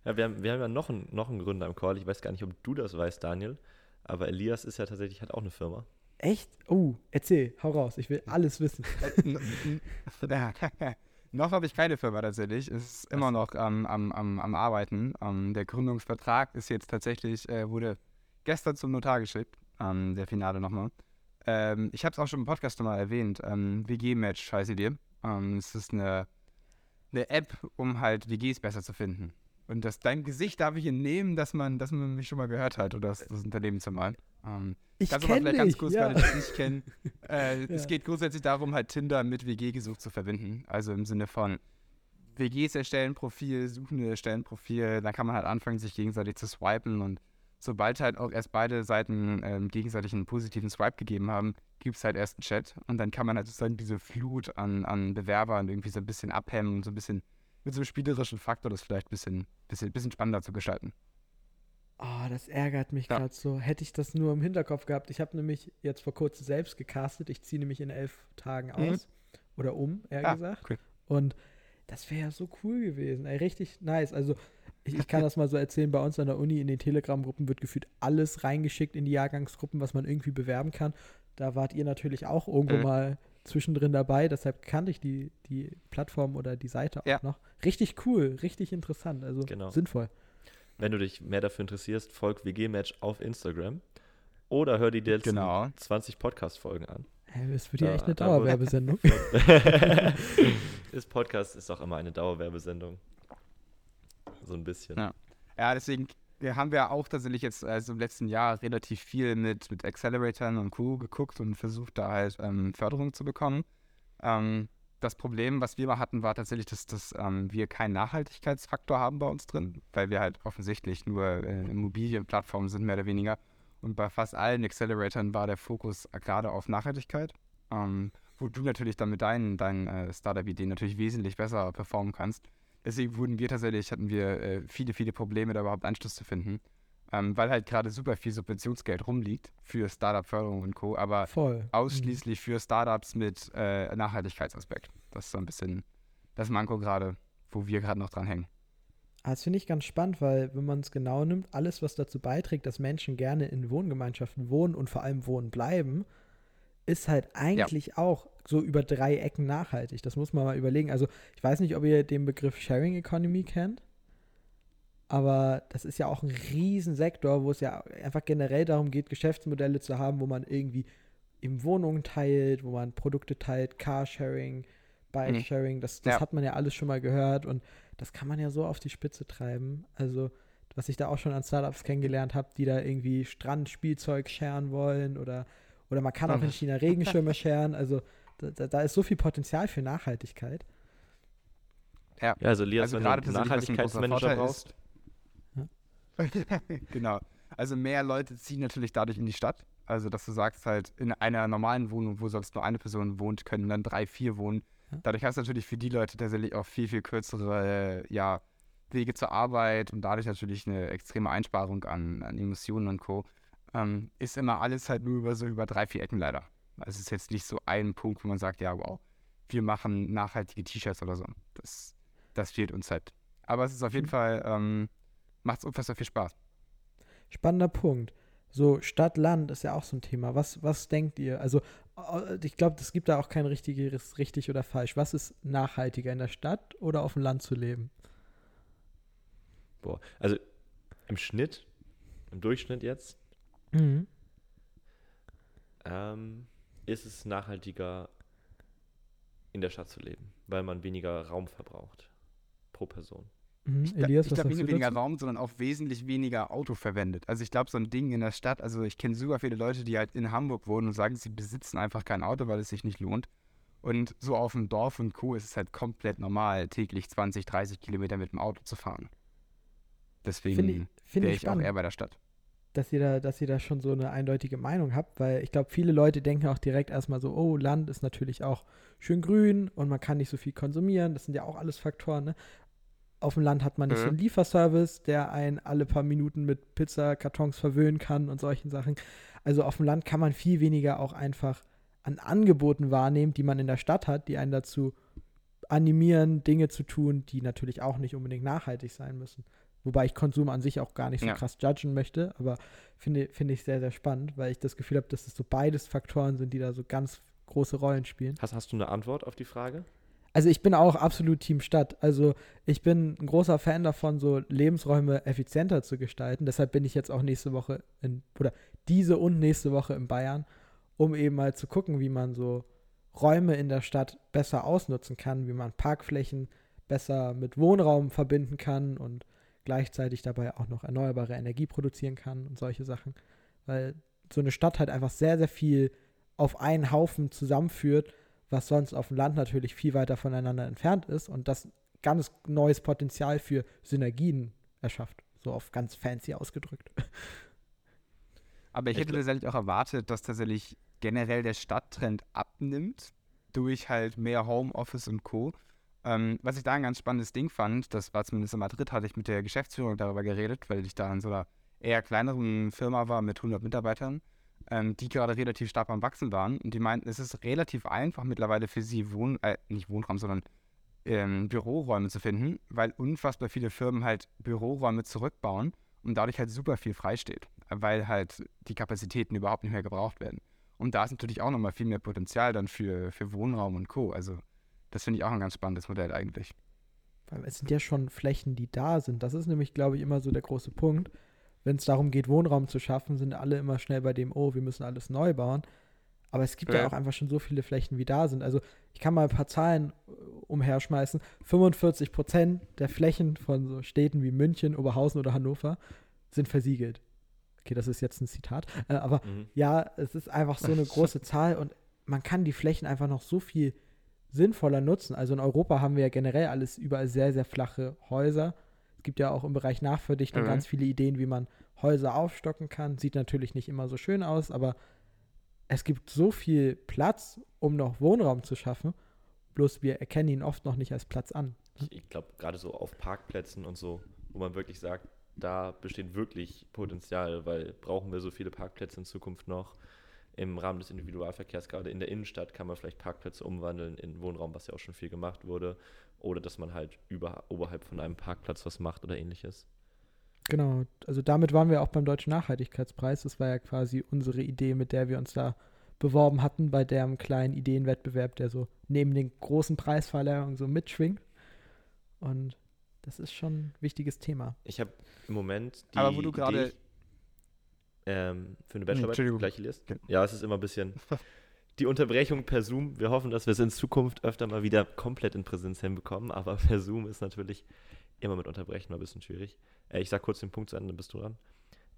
Ja, wir haben, wir haben ja noch einen, noch einen Gründer im Call. Ich weiß gar nicht, ob du das weißt, Daniel. Aber Elias ist ja tatsächlich, hat auch eine Firma. Echt? Oh, erzähl, hau raus. Ich will alles wissen. noch habe ich keine Firma tatsächlich. Es ist immer noch ähm, am, am, am Arbeiten. Ähm, der Gründungsvertrag ist jetzt tatsächlich, äh, wurde gestern zum Notar geschickt. Ähm, der Finale nochmal. Ähm, ich habe es auch schon im Podcast nochmal erwähnt. Ähm, WG-Match heißt die. Ähm, es ist eine, eine App, um halt WGs besser zu finden. Und das, dein Gesicht darf ich entnehmen, dass man, dass man mich schon mal gehört hat oder das, das Unternehmen zumal. Ähm, Ich kannst du mal vielleicht ganz dich, kurz, ja. das nicht kennen. Äh, Ja. Es geht grundsätzlich darum, halt Tinder mit WG-Gesuch zu verbinden. Also im Sinne von WGs erstellen Profil, Suchende erstellen Profil, dann kann man halt anfangen, sich gegenseitig zu swipen und sobald halt auch erst beide Seiten ähm, gegenseitig einen positiven Swipe gegeben haben, gibt es halt erst einen Chat und dann kann man halt sozusagen diese Flut an, an Bewerbern irgendwie so ein bisschen abhemmen und so ein bisschen mit so einem spielerischen Faktor das vielleicht ein bisschen, bisschen, bisschen spannender zu gestalten. Oh, das ärgert mich Ja. gerade so. Hätte ich das nur im Hinterkopf gehabt. Ich habe nämlich jetzt vor kurzem selbst gecastet. Ich ziehe nämlich in elf Tagen Mhm. aus. Oder um, eher Ah, gesagt. cool. Und das wäre ja so cool gewesen. Ey, richtig nice. Also, ich, ich kann das mal so erzählen. Bei uns an der Uni in den Telegram-Gruppen wird gefühlt alles reingeschickt in die Jahrgangsgruppen, was man irgendwie bewerben kann. Da wart ihr natürlich auch irgendwo Mhm. mal zwischendrin dabei. Deshalb kannte ich die, die Plattform oder die Seite auch Ja. noch. Richtig cool, richtig interessant. Also Genau. sinnvoll. Wenn du dich mehr dafür interessierst, folg WG-Match auf Instagram. Oder hör dir die letzten Genau. 20 Podcast-Folgen an. Hey, das wird ja echt eine Dauerwerbesendung. das Podcast ist auch immer eine Dauerwerbesendung. So ein bisschen. Ja. Ja, deswegen haben wir auch tatsächlich jetzt also im letzten Jahr relativ viel mit, mit Acceleratoren und Co. geguckt und versucht, da halt ähm, Förderung zu bekommen. Ähm, das Problem, was wir mal hatten, war tatsächlich, dass, dass ähm, wir keinen Nachhaltigkeitsfaktor haben bei uns drin, weil wir halt offensichtlich nur äh, Immobilienplattformen sind, mehr oder weniger. Und bei fast allen Acceleratoren war der Fokus gerade auf Nachhaltigkeit, ähm, wo du natürlich dann mit deinen, deinen äh, Startup-Ideen natürlich wesentlich besser performen kannst. Deswegen wurden wir tatsächlich, hatten wir äh, viele, viele Probleme, da überhaupt Anschluss zu finden. Ähm, weil halt gerade super viel Subventionsgeld rumliegt für Startup-Förderung und Co., aber Voll. ausschließlich für Startups mit äh, Nachhaltigkeitsaspekt. Das ist so ein bisschen das Manko gerade, wo wir gerade noch dran hängen. Ah, Das finde ich ganz spannend, weil wenn man es genau nimmt, alles, was dazu beiträgt, dass Menschen gerne in Wohngemeinschaften wohnen und vor allem wohnen bleiben, ist halt eigentlich auch so über drei Ecken nachhaltig. Das muss man mal überlegen. Also ich weiß nicht, ob ihr den Begriff Sharing Economy kennt, aber das ist ja auch ein Riesensektor, wo es ja einfach generell darum geht, Geschäftsmodelle zu haben, wo man irgendwie im Wohnungen teilt, wo man Produkte teilt, Carsharing, Bike-Sharing, das, das Ja. hat man ja alles schon mal gehört und das kann man ja so auf die Spitze treiben. Also, was ich da auch schon an Startups kennengelernt habe, die da irgendwie Strandspielzeug scheren wollen oder, oder man kann auch in Mhm. China Regenschirme scheren. Also, da, da, ist so viel Potenzial für Nachhaltigkeit. Ja, also Elias, Also wenn gerade du einen Nachhaltigkeitsmanager brauchst, genau. Also mehr Leute ziehen natürlich dadurch in die Stadt. Also, dass du sagst halt, in einer normalen Wohnung, wo sonst nur eine Person wohnt, können dann drei, vier wohnen. Dadurch hast du natürlich für die Leute tatsächlich auch viel, viel kürzere ja, Wege zur Arbeit und dadurch natürlich eine extreme Einsparung an, an Emissionen und Co. Ähm, ist immer alles halt nur über so über drei, vier Ecken leider. Also es ist jetzt nicht so ein Punkt, wo man sagt, ja, wow, wir machen nachhaltige T-Shirts oder so. Das, das fehlt uns halt. Aber es ist auf jeden Mhm. Fall, ähm, macht es unfassbar viel Spaß. Spannender Punkt. So, Stadt, Land ist ja auch so ein Thema. Was, was denkt ihr? Also, ich glaube, es gibt da auch kein richtiges richtig oder falsch. Was ist nachhaltiger, in der Stadt oder auf dem Land zu leben? boah, also im Schnitt, im Durchschnitt jetzt, Mhm. ähm, ist es nachhaltiger, in der Stadt zu leben, weil man weniger Raum verbraucht pro Person. Mhm. Ich, Elias, ich glaube nicht nur weniger dazu? Raum, sondern auch wesentlich weniger Auto verwendet. Also ich glaube, so ein Ding in der Stadt, also ich kenne super viele Leute, die halt in Hamburg wohnen und sagen, sie besitzen einfach kein Auto, weil es sich nicht lohnt. Und so auf dem Dorf und Co. ist es halt komplett normal, täglich 20, 30 Kilometer mit dem Auto zu fahren. Deswegen Finde ich, wäre ich ich auch eher bei der Stadt. dass ihr da, dass ihr da schon so eine eindeutige Meinung habt, weil ich glaube, viele Leute denken auch direkt erstmal so, oh, Land ist natürlich auch schön grün und man kann nicht so viel konsumieren. Das sind ja auch alles Faktoren, ne? Auf dem Land hat man nicht so Mhm. einen Lieferservice, der einen alle paar Minuten mit Pizzakartons verwöhnen kann und solchen Sachen. Also auf dem Land kann man viel weniger auch einfach an Angeboten wahrnehmen, die man in der Stadt hat, die einen dazu animieren, Dinge zu tun, die natürlich auch nicht unbedingt nachhaltig sein müssen. Wobei ich Konsum an sich auch gar nicht so Ja. krass judgen möchte, aber finde finde ich sehr, sehr spannend, weil ich das Gefühl habe, dass es so beides Faktoren sind, die da so ganz große Rollen spielen. Hast, hast du eine Antwort auf die Frage? Also ich bin auch absolut Team Stadt. Also ich bin ein großer Fan davon, so Lebensräume effizienter zu gestalten. Deshalb bin ich jetzt auch nächste Woche in, oder diese und nächste Woche in Bayern, um eben mal zu gucken, wie man so Räume in der Stadt besser ausnutzen kann, wie man Parkflächen besser mit Wohnraum verbinden kann und gleichzeitig dabei auch noch erneuerbare Energie produzieren kann und solche Sachen. Weil so eine Stadt halt einfach sehr, sehr viel auf einen Haufen zusammenführt, was sonst auf dem Land natürlich viel weiter voneinander entfernt ist und das ganz neues Potenzial für Synergien erschafft. So auf ganz fancy ausgedrückt. Aber ich hätte gl- tatsächlich auch erwartet, dass tatsächlich generell der Stadttrend abnimmt durch halt mehr Homeoffice und Co. Ähm, was ich da ein ganz spannendes Ding fand, das war zumindest in Madrid, hatte ich mit der Geschäftsführung darüber geredet, weil ich da in so einer eher kleineren Firma war mit 100 Mitarbeitern, ähm, die gerade relativ stark am Wachsen waren. Und die meinten, es ist relativ einfach mittlerweile für sie, Wohn äh, nicht Wohnraum, sondern ähm, Büroräume zu finden, weil unfassbar viele Firmen halt Büroräume zurückbauen und dadurch halt super viel freisteht, weil halt die Kapazitäten überhaupt nicht mehr gebraucht werden. Und da ist natürlich auch nochmal viel mehr Potenzial dann für, für Wohnraum und Co. Also das finde ich auch ein ganz spannendes Modell eigentlich. Es sind ja schon Flächen, die da sind. Das ist nämlich, glaube ich, immer so der große Punkt. Wenn es darum geht, Wohnraum zu schaffen, sind alle immer schnell bei dem, oh, wir müssen alles neu bauen. Aber es gibt ja, Ja. auch einfach schon so viele Flächen, wie da sind. Also ich kann mal ein paar Zahlen äh, umherschmeißen. 45 Prozent der Flächen von so Städten wie München, Oberhausen oder Hannover sind versiegelt. Okay, das ist jetzt ein Zitat. Äh, aber Mhm. ja, es ist einfach so eine große Zahl und man kann die Flächen einfach noch so viel sinnvoller nutzen. Also in Europa haben wir ja generell alles überall sehr, sehr flache Häuser. Es gibt ja auch im Bereich Nachverdichtung Mhm. ganz viele Ideen, wie man Häuser aufstocken kann. Sieht natürlich nicht immer so schön aus, aber es gibt so viel Platz, um noch Wohnraum zu schaffen. Bloß wir erkennen ihn oft noch nicht als Platz an. Ich, ich glaube, gerade so auf Parkplätzen und so, wo man wirklich sagt, da besteht wirklich Potenzial, weil brauchen wir so viele Parkplätze in Zukunft noch. Im Rahmen des Individualverkehrs, gerade in der Innenstadt, kann man vielleicht Parkplätze umwandeln in Wohnraum, was ja auch schon viel gemacht wurde. Oder dass man halt über, oberhalb von einem Parkplatz was macht oder ähnliches. Genau, also damit waren wir auch beim Deutschen Nachhaltigkeitspreis. Das war ja quasi unsere Idee, mit der wir uns da beworben hatten, bei dem kleinen Ideenwettbewerb, der so neben den großen Preisverleihungen so mitschwingt. Und das ist schon ein wichtiges Thema. Ich habe im Moment die Aber wo du gerade- ähm, für eine Bachelorarbeit gleich liest. Ja, es ist immer ein bisschen die Unterbrechung per Zoom. Wir hoffen, dass wir es in Zukunft öfter mal wieder komplett in Präsenz hinbekommen, aber per Zoom ist natürlich immer mit Unterbrechen mal ein bisschen schwierig. Äh, ich sag kurz den Punkt zu Ende, dann bist du dran.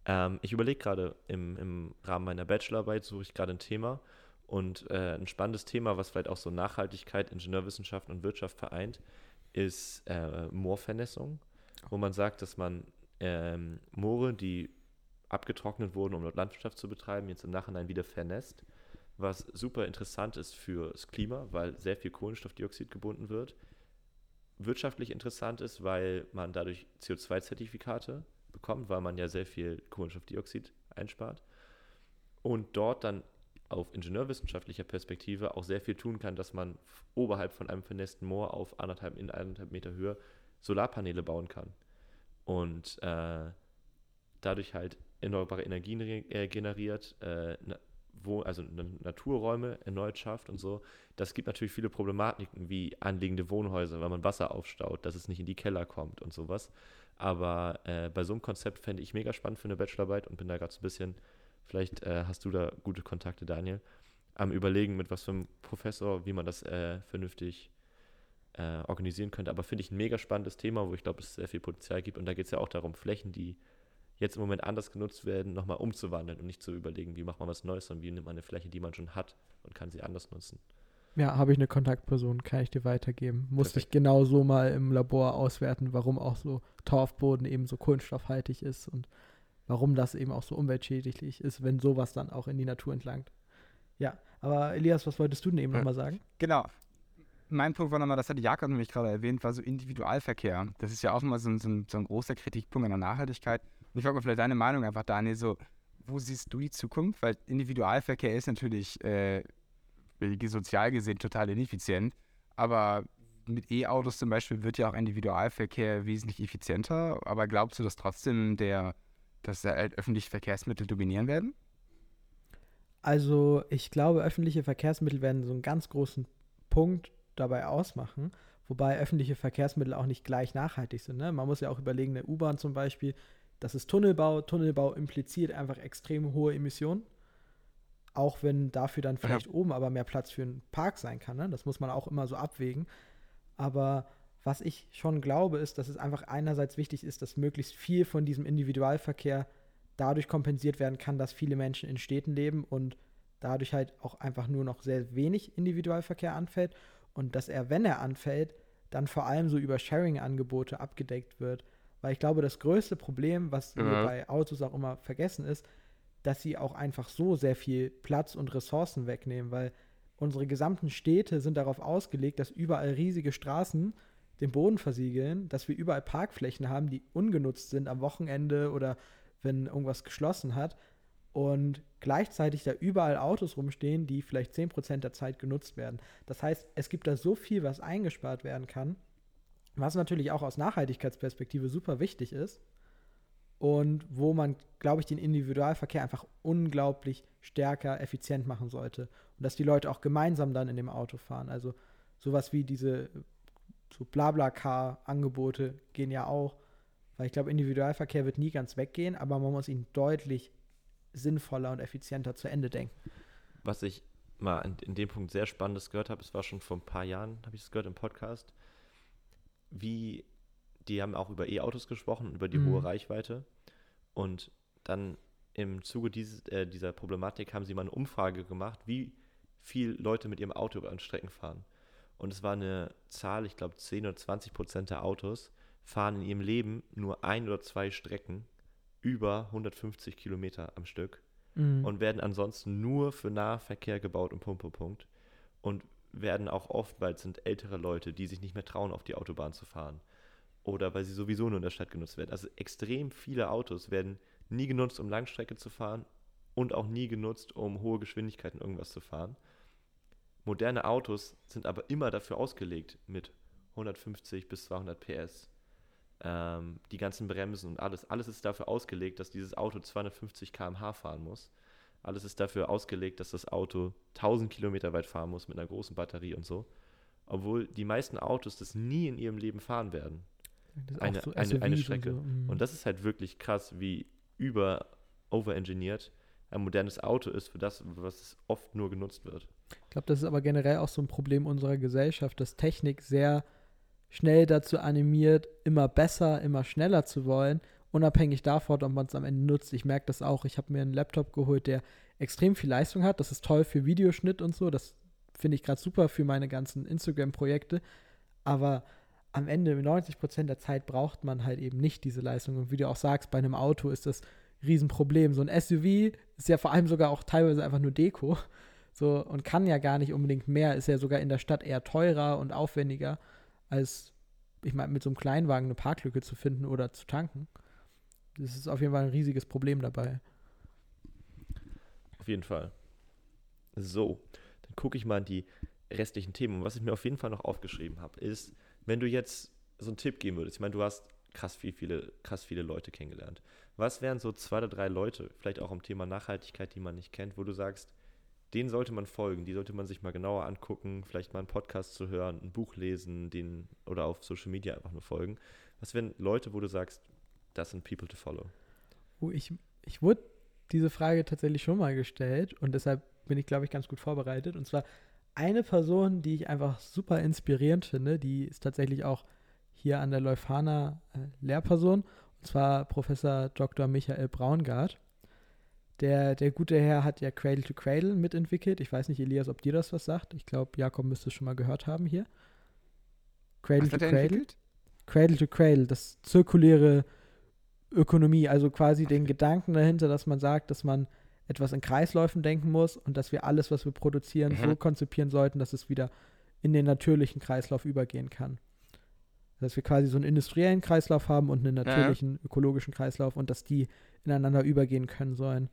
Ähm, ich überlege gerade im, im Rahmen meiner Bachelorarbeit, suche ich gerade ein Thema und äh, ein spannendes Thema, was vielleicht auch so Nachhaltigkeit, Ingenieurwissenschaften und Wirtschaft vereint, ist äh, Moorvernässung, wo man sagt, dass man ähm, Moore, die abgetrocknet wurden, um dort Landwirtschaft zu betreiben, jetzt im Nachhinein wieder vernässt, was super interessant ist fürs Klima, weil sehr viel Kohlenstoffdioxid gebunden wird. Wirtschaftlich interessant ist, weil man dadurch CO2-Zertifikate bekommt, weil man ja sehr viel Kohlenstoffdioxid einspart. Und dort dann auf ingenieurwissenschaftlicher Perspektive auch sehr viel tun kann, dass man oberhalb von einem vernässten Moor auf anderthalb, in anderthalb Meter Höhe Solarpaneele bauen kann. Und äh, dadurch halt erneuerbare Energien äh, generiert, äh, wo, also na- Naturräume erneut schafft und so. Das gibt natürlich viele Problematiken wie anliegende Wohnhäuser, weil man Wasser aufstaut, dass es nicht in die Keller kommt und sowas. Aber äh, bei so einem Konzept fände ich mega spannend für eine Bachelorarbeit und bin da gerade so ein bisschen, vielleicht äh, hast du da gute Kontakte, Daniel, am Überlegen, mit was für einem Professor, wie man das äh, vernünftig äh, organisieren könnte. Aber finde ich ein mega spannendes Thema, wo ich glaube, es sehr viel Potenzial gibt. Und da geht es ja auch darum, Flächen, die jetzt im Moment anders genutzt werden, nochmal umzuwandeln und nicht zu überlegen, wie macht man was Neues, sondern wie nimmt man eine Fläche, die man schon hat und kann sie anders nutzen. Ja, habe ich eine Kontaktperson, kann ich dir weitergeben. Musste ich genau so mal im Labor auswerten, warum auch so Torfboden eben so kohlenstoffhaltig ist und warum das eben auch so umweltschädlich ist, wenn sowas dann auch in die Natur entlangt. Ja, aber Elias, was wolltest du denn eben Ja. nochmal sagen? Genau. mein Punkt war nochmal, das hatte Jakob nämlich gerade erwähnt, war so Individualverkehr. Das ist ja auch immer so ein, so ein, so ein großer Kritikpunkt an der Nachhaltigkeit. Und ich wollte mal vielleicht deine Meinung einfach, Daniel, so, wo siehst du die Zukunft? Weil Individualverkehr ist natürlich äh, sozial gesehen total ineffizient, aber mit E-Autos zum Beispiel wird ja auch Individualverkehr wesentlich effizienter. Aber glaubst du, dass trotzdem der, dass der öffentliche Verkehrsmittel dominieren werden? Also ich glaube, öffentliche Verkehrsmittel werden so einen ganz großen Punkt dabei ausmachen, wobei öffentliche Verkehrsmittel auch nicht gleich nachhaltig sind. Ne? Man muss ja auch überlegen, eine U-Bahn zum Beispiel, das ist Tunnelbau. Tunnelbau impliziert einfach extrem hohe Emissionen. Auch wenn dafür dann vielleicht ja. oben aber mehr Platz für einen Park sein kann. Ne? Das muss man auch immer so abwägen. Aber was ich schon glaube, ist, dass es einfach einerseits wichtig ist, dass möglichst viel von diesem Individualverkehr dadurch kompensiert werden kann, dass viele Menschen in Städten leben und dadurch halt auch einfach nur noch sehr wenig Individualverkehr anfällt und dass er, wenn er anfällt, dann vor allem so über Sharing-Angebote abgedeckt wird. Weil ich glaube, das größte Problem, was ja. wir bei Autos auch immer vergessen, ist, dass sie auch einfach so sehr viel Platz und Ressourcen wegnehmen, weil unsere gesamten Städte sind darauf ausgelegt, dass überall riesige Straßen den Boden versiegeln, dass wir überall Parkflächen haben, die ungenutzt sind am Wochenende oder wenn irgendwas geschlossen hat und gleichzeitig da überall Autos rumstehen, die vielleicht 10% der Zeit genutzt werden. Das heißt, es gibt da so viel, was eingespart werden kann, was natürlich auch aus Nachhaltigkeitsperspektive super wichtig ist und wo man, glaube ich, den Individualverkehr einfach unglaublich stärker effizient machen sollte und dass die Leute auch gemeinsam dann in dem Auto fahren. Also sowas wie diese so Blabla-Car-Angebote gehen ja auch weil ich glaube, Individualverkehr wird nie ganz weggehen, aber man muss ihn deutlich sinnvoller und effizienter zu Ende denken. Was ich mal in, in dem Punkt sehr Spannendes gehört habe, es war schon vor ein paar Jahren, habe ich es gehört im Podcast, wie die haben auch über E-Autos gesprochen, über die mhm. hohe Reichweite. Und dann im Zuge dieses, äh, dieser Problematik haben sie mal eine Umfrage gemacht, wie viel Leute mit ihrem Auto über Strecken fahren. Und es war eine Zahl, ich glaube 10 oder 20 Prozent der Autos fahren in ihrem Leben nur ein oder zwei Strecken über 150 Kilometer am Stück mhm. und werden ansonsten nur für Nahverkehr gebaut und Punkt, Punkt, Punkt. Und werden auch oft, weil es sind ältere Leute, die sich nicht mehr trauen, auf die Autobahn zu fahren. Oder weil sie sowieso nur in der Stadt genutzt werden. Also extrem viele Autos werden nie genutzt, um Langstrecke zu fahren und auch nie genutzt, um hohe Geschwindigkeiten irgendwas zu fahren. Moderne Autos sind aber immer dafür ausgelegt mit 150 bis 200 PS ähm, die ganzen Bremsen und alles. Alles ist dafür ausgelegt, dass dieses Auto 250 km/h fahren muss. Alles ist dafür ausgelegt, dass das Auto 1000 Kilometer weit fahren muss mit einer großen Batterie und so. Obwohl die meisten Autos das nie in ihrem Leben fahren werden. Eine, so eine, eine Strecke. Und, so. mhm. und das ist halt wirklich krass, wie über overengineert ein modernes Auto ist für das, was oft nur genutzt wird. Ich glaube, das ist aber generell auch so ein Problem unserer Gesellschaft, dass Technik sehr schnell dazu animiert, immer besser, immer schneller zu wollen, unabhängig davon, ob man es am Ende nutzt. Ich merke das auch. Ich habe mir einen Laptop geholt, der extrem viel Leistung hat. Das ist toll für Videoschnitt und so. Das finde ich gerade super für meine ganzen Instagram-Projekte. Aber am Ende, 90 Prozent der Zeit braucht man halt eben nicht diese Leistung. Und wie du auch sagst, bei einem Auto ist das ein Riesenproblem. So ein SUV ist ja vor allem sogar auch teilweise einfach nur Deko. So, und kann ja gar nicht unbedingt mehr, ist ja sogar in der Stadt eher teurer und aufwendiger als, ich meine, mit so einem Kleinwagen eine Parklücke zu finden oder zu tanken. Das ist auf jeden Fall ein riesiges Problem dabei. Auf jeden Fall. So, dann gucke ich mal in die restlichen Themen. Und was ich mir auf jeden Fall noch aufgeschrieben habe, ist, wenn du jetzt so einen Tipp geben würdest, ich meine, du hast krass viel, viele, krass viele Leute kennengelernt. Was wären so zwei oder drei Leute, vielleicht auch am Thema Nachhaltigkeit, die man nicht kennt, wo du sagst, denen sollte man folgen, die sollte man sich mal genauer angucken, vielleicht mal einen Podcast zu hören, ein Buch lesen, den oder auf Social Media einfach nur folgen. Was wären Leute, wo du sagst, das sind People to follow? Oh, ich, ich wurde diese Frage tatsächlich schon mal gestellt und deshalb bin ich, glaube ich, ganz gut vorbereitet. Und zwar eine Person, die ich einfach super inspirierend finde, die ist tatsächlich auch hier an der Leuphana äh, Lehrperson, und zwar Professor Dr. Michael Braungart. Der, der gute Herr hat ja Cradle to Cradle mitentwickelt. Ich weiß nicht, Elias, ob dir das was sagt. Ich glaube, Jakob müsste es schon mal gehört haben hier. Cradle was to Cradle. Entwickelt? Cradle to Cradle, das zirkuläre Ökonomie, also quasi okay. den Gedanken dahinter, dass man sagt, dass man etwas in Kreisläufen denken muss und dass wir alles, was wir produzieren, mhm. so konzipieren sollten, dass es wieder in den natürlichen Kreislauf übergehen kann. Dass wir quasi so einen industriellen Kreislauf haben und einen natürlichen ökologischen Kreislauf und dass die ineinander übergehen können sollen.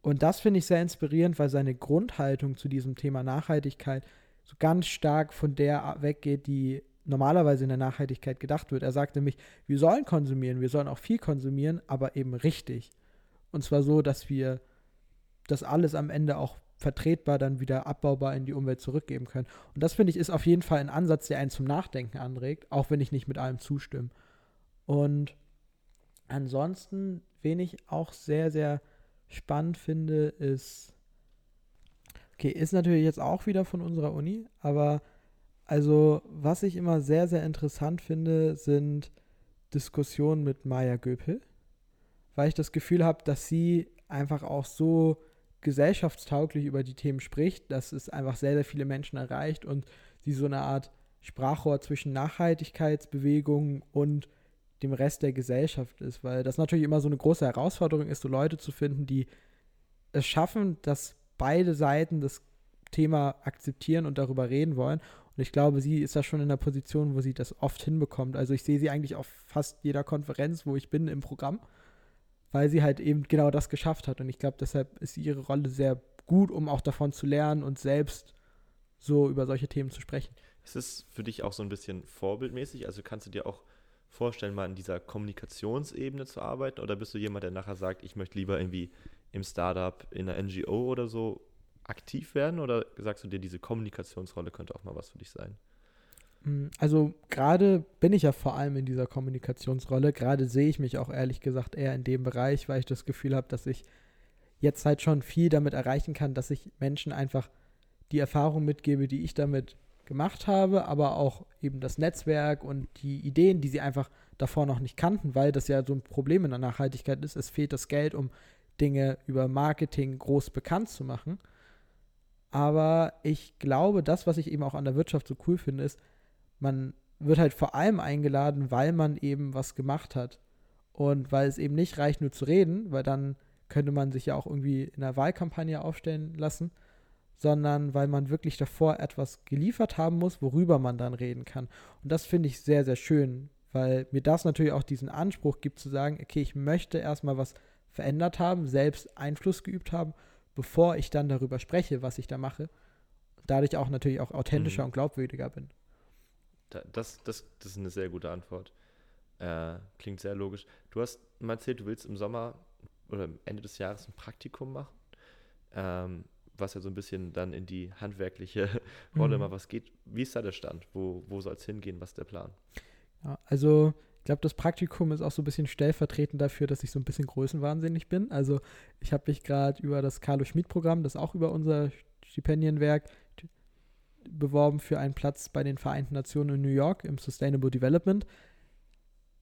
Und das finde ich sehr inspirierend, weil seine Grundhaltung zu diesem Thema Nachhaltigkeit so ganz stark von der weggeht, die normalerweise in der Nachhaltigkeit gedacht wird. Er sagt nämlich, wir sollen konsumieren, wir sollen auch viel konsumieren, aber eben richtig. Und zwar so, dass wir das alles am Ende auch vertretbar dann wieder abbaubar in die Umwelt zurückgeben können. Und das finde ich ist auf jeden Fall ein Ansatz, der einen zum Nachdenken anregt, auch wenn ich nicht mit allem zustimme. Und ansonsten, wen ich auch sehr, sehr spannend finde, ist, okay, ist natürlich jetzt auch wieder von unserer Uni, aber also was ich immer sehr, sehr interessant finde, sind Diskussionen mit Maya Göpel, weil ich das Gefühl habe, dass sie einfach auch so gesellschaftstauglich über die Themen spricht, dass es einfach sehr, sehr viele Menschen erreicht und sie so eine Art Sprachrohr zwischen Nachhaltigkeitsbewegungen und dem Rest der Gesellschaft ist, weil das natürlich immer so eine große Herausforderung ist, so Leute zu finden, die es schaffen, dass beide Seiten das Thema akzeptieren und darüber reden wollen. Und ich glaube, sie ist da schon in der Position, wo sie das oft hinbekommt. Also ich sehe sie eigentlich auf fast jeder Konferenz, wo ich bin im Programm weil sie halt eben genau das geschafft hat. Und ich glaube, deshalb ist ihre Rolle sehr gut, um auch davon zu lernen und selbst so über solche Themen zu sprechen. Ist es für dich auch so ein bisschen vorbildmäßig? Also kannst du dir auch vorstellen, mal in dieser Kommunikationsebene zu arbeiten? Oder bist du jemand, der nachher sagt, ich möchte lieber irgendwie im Startup, in einer NGO oder so aktiv werden? Oder sagst du dir, diese Kommunikationsrolle könnte auch mal was für dich sein? Hm, also gerade bin ich ja vor allem in dieser Kommunikationsrolle. Gerade sehe ich mich auch ehrlich gesagt eher in dem Bereich, weil ich das Gefühl habe, dass ich jetzt halt schon viel damit erreichen kann, dass ich Menschen einfach die Erfahrung mitgebe, die ich damit gemacht habe, aber auch eben das Netzwerk und die Ideen, die sie einfach davor noch nicht kannten, weil das ja so ein Problem in der Nachhaltigkeit ist. Es fehlt das Geld, um Dinge über Marketing groß bekannt zu machen. Aber ich glaube, das, was ich eben auch an der Wirtschaft so cool finde, ist, man wird halt vor allem eingeladen, weil man eben was gemacht hat. Und weil es eben nicht reicht, nur zu reden, weil dann könnte man sich ja auch irgendwie in einer Wahlkampagne aufstellen lassen, sondern weil man wirklich davor etwas geliefert haben muss, worüber man dann reden kann. Und das finde ich sehr, sehr schön, weil mir das natürlich auch diesen Anspruch gibt zu sagen, okay, ich möchte erstmal was verändert haben, selbst Einfluss geübt haben, bevor ich dann darüber spreche, was ich da mache. Dadurch auch natürlich auch authentischer mhm. und glaubwürdiger bin. Das, das, das ist eine sehr gute Antwort. Äh, klingt sehr logisch. Du hast mal erzählt, du willst im Sommer oder Ende des Jahres ein Praktikum machen, ähm, was ja so ein bisschen dann in die handwerkliche Rolle mhm. mal was geht. Wie ist da der Stand? Wo, wo soll es hingehen? Was ist der Plan? Ja, also ich glaube, das Praktikum ist auch so ein bisschen stellvertretend dafür, dass ich so ein bisschen größenwahnsinnig bin. Also ich habe mich gerade über das Carlo Schmid-Programm, das auch über unser Stipendienwerk beworben für einen Platz bei den Vereinten Nationen in New York im Sustainable Development.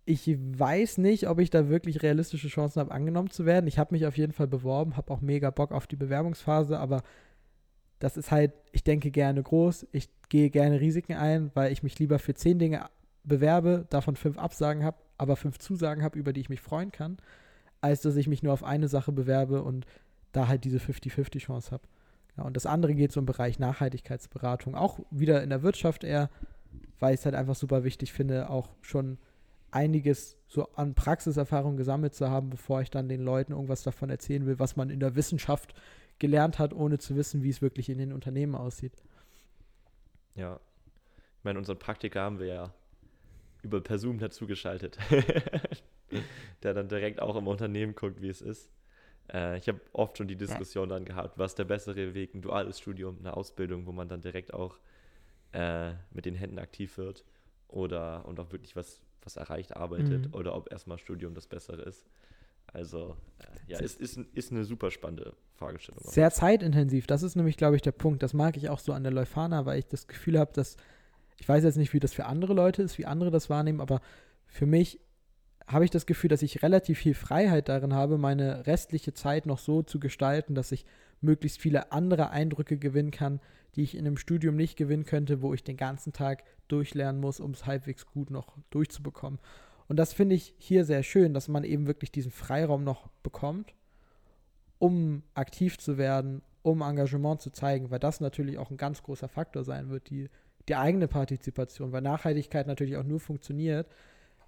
Ich weiß nicht, ob ich da wirklich realistische Chancen habe, angenommen zu werden. Ich habe mich auf jeden Fall beworben, habe auch mega Bock auf die Bewerbungsphase, aber das ist halt, ich denke gerne groß, ich gehe gerne Risiken ein, weil ich mich lieber für zehn Dinge bewerbe, davon fünf Absagen habe, aber fünf Zusagen habe, über die ich mich freuen kann, als dass ich mich nur auf eine Sache bewerbe und da halt diese 50-50 Chance habe. Ja, und das andere geht so im Bereich Nachhaltigkeitsberatung, auch wieder in der Wirtschaft eher, weil ich es halt einfach super wichtig finde, auch schon einiges so an Praxiserfahrung gesammelt zu haben, bevor ich dann den Leuten irgendwas davon erzählen will, was man in der Wissenschaft gelernt hat, ohne zu wissen, wie es wirklich in den Unternehmen aussieht. Ja, ich meine, unseren Praktiker haben wir ja über per Zoom dazugeschaltet, der dann direkt auch im Unternehmen guckt, wie es ist. Äh, ich habe oft schon die Diskussion dann gehabt, was der bessere Weg, ein duales Studium, eine Ausbildung, wo man dann direkt auch äh, mit den Händen aktiv wird oder und auch wirklich was, was erreicht arbeitet mhm. oder ob erstmal Studium das Bessere ist. Also, äh, ja, es ist, ist, ist eine super spannende Fragestellung. Sehr zeitintensiv. Das ist nämlich, glaube ich, der Punkt. Das mag ich auch so an der Leuphana, weil ich das Gefühl habe, dass ich weiß jetzt nicht, wie das für andere Leute ist, wie andere das wahrnehmen, aber für mich habe ich das Gefühl, dass ich relativ viel Freiheit darin habe, meine restliche Zeit noch so zu gestalten, dass ich möglichst viele andere Eindrücke gewinnen kann, die ich in einem Studium nicht gewinnen könnte, wo ich den ganzen Tag durchlernen muss, um es halbwegs gut noch durchzubekommen. Und das finde ich hier sehr schön, dass man eben wirklich diesen Freiraum noch bekommt, um aktiv zu werden, um Engagement zu zeigen, weil das natürlich auch ein ganz großer Faktor sein wird, die, die eigene Partizipation, weil Nachhaltigkeit natürlich auch nur funktioniert,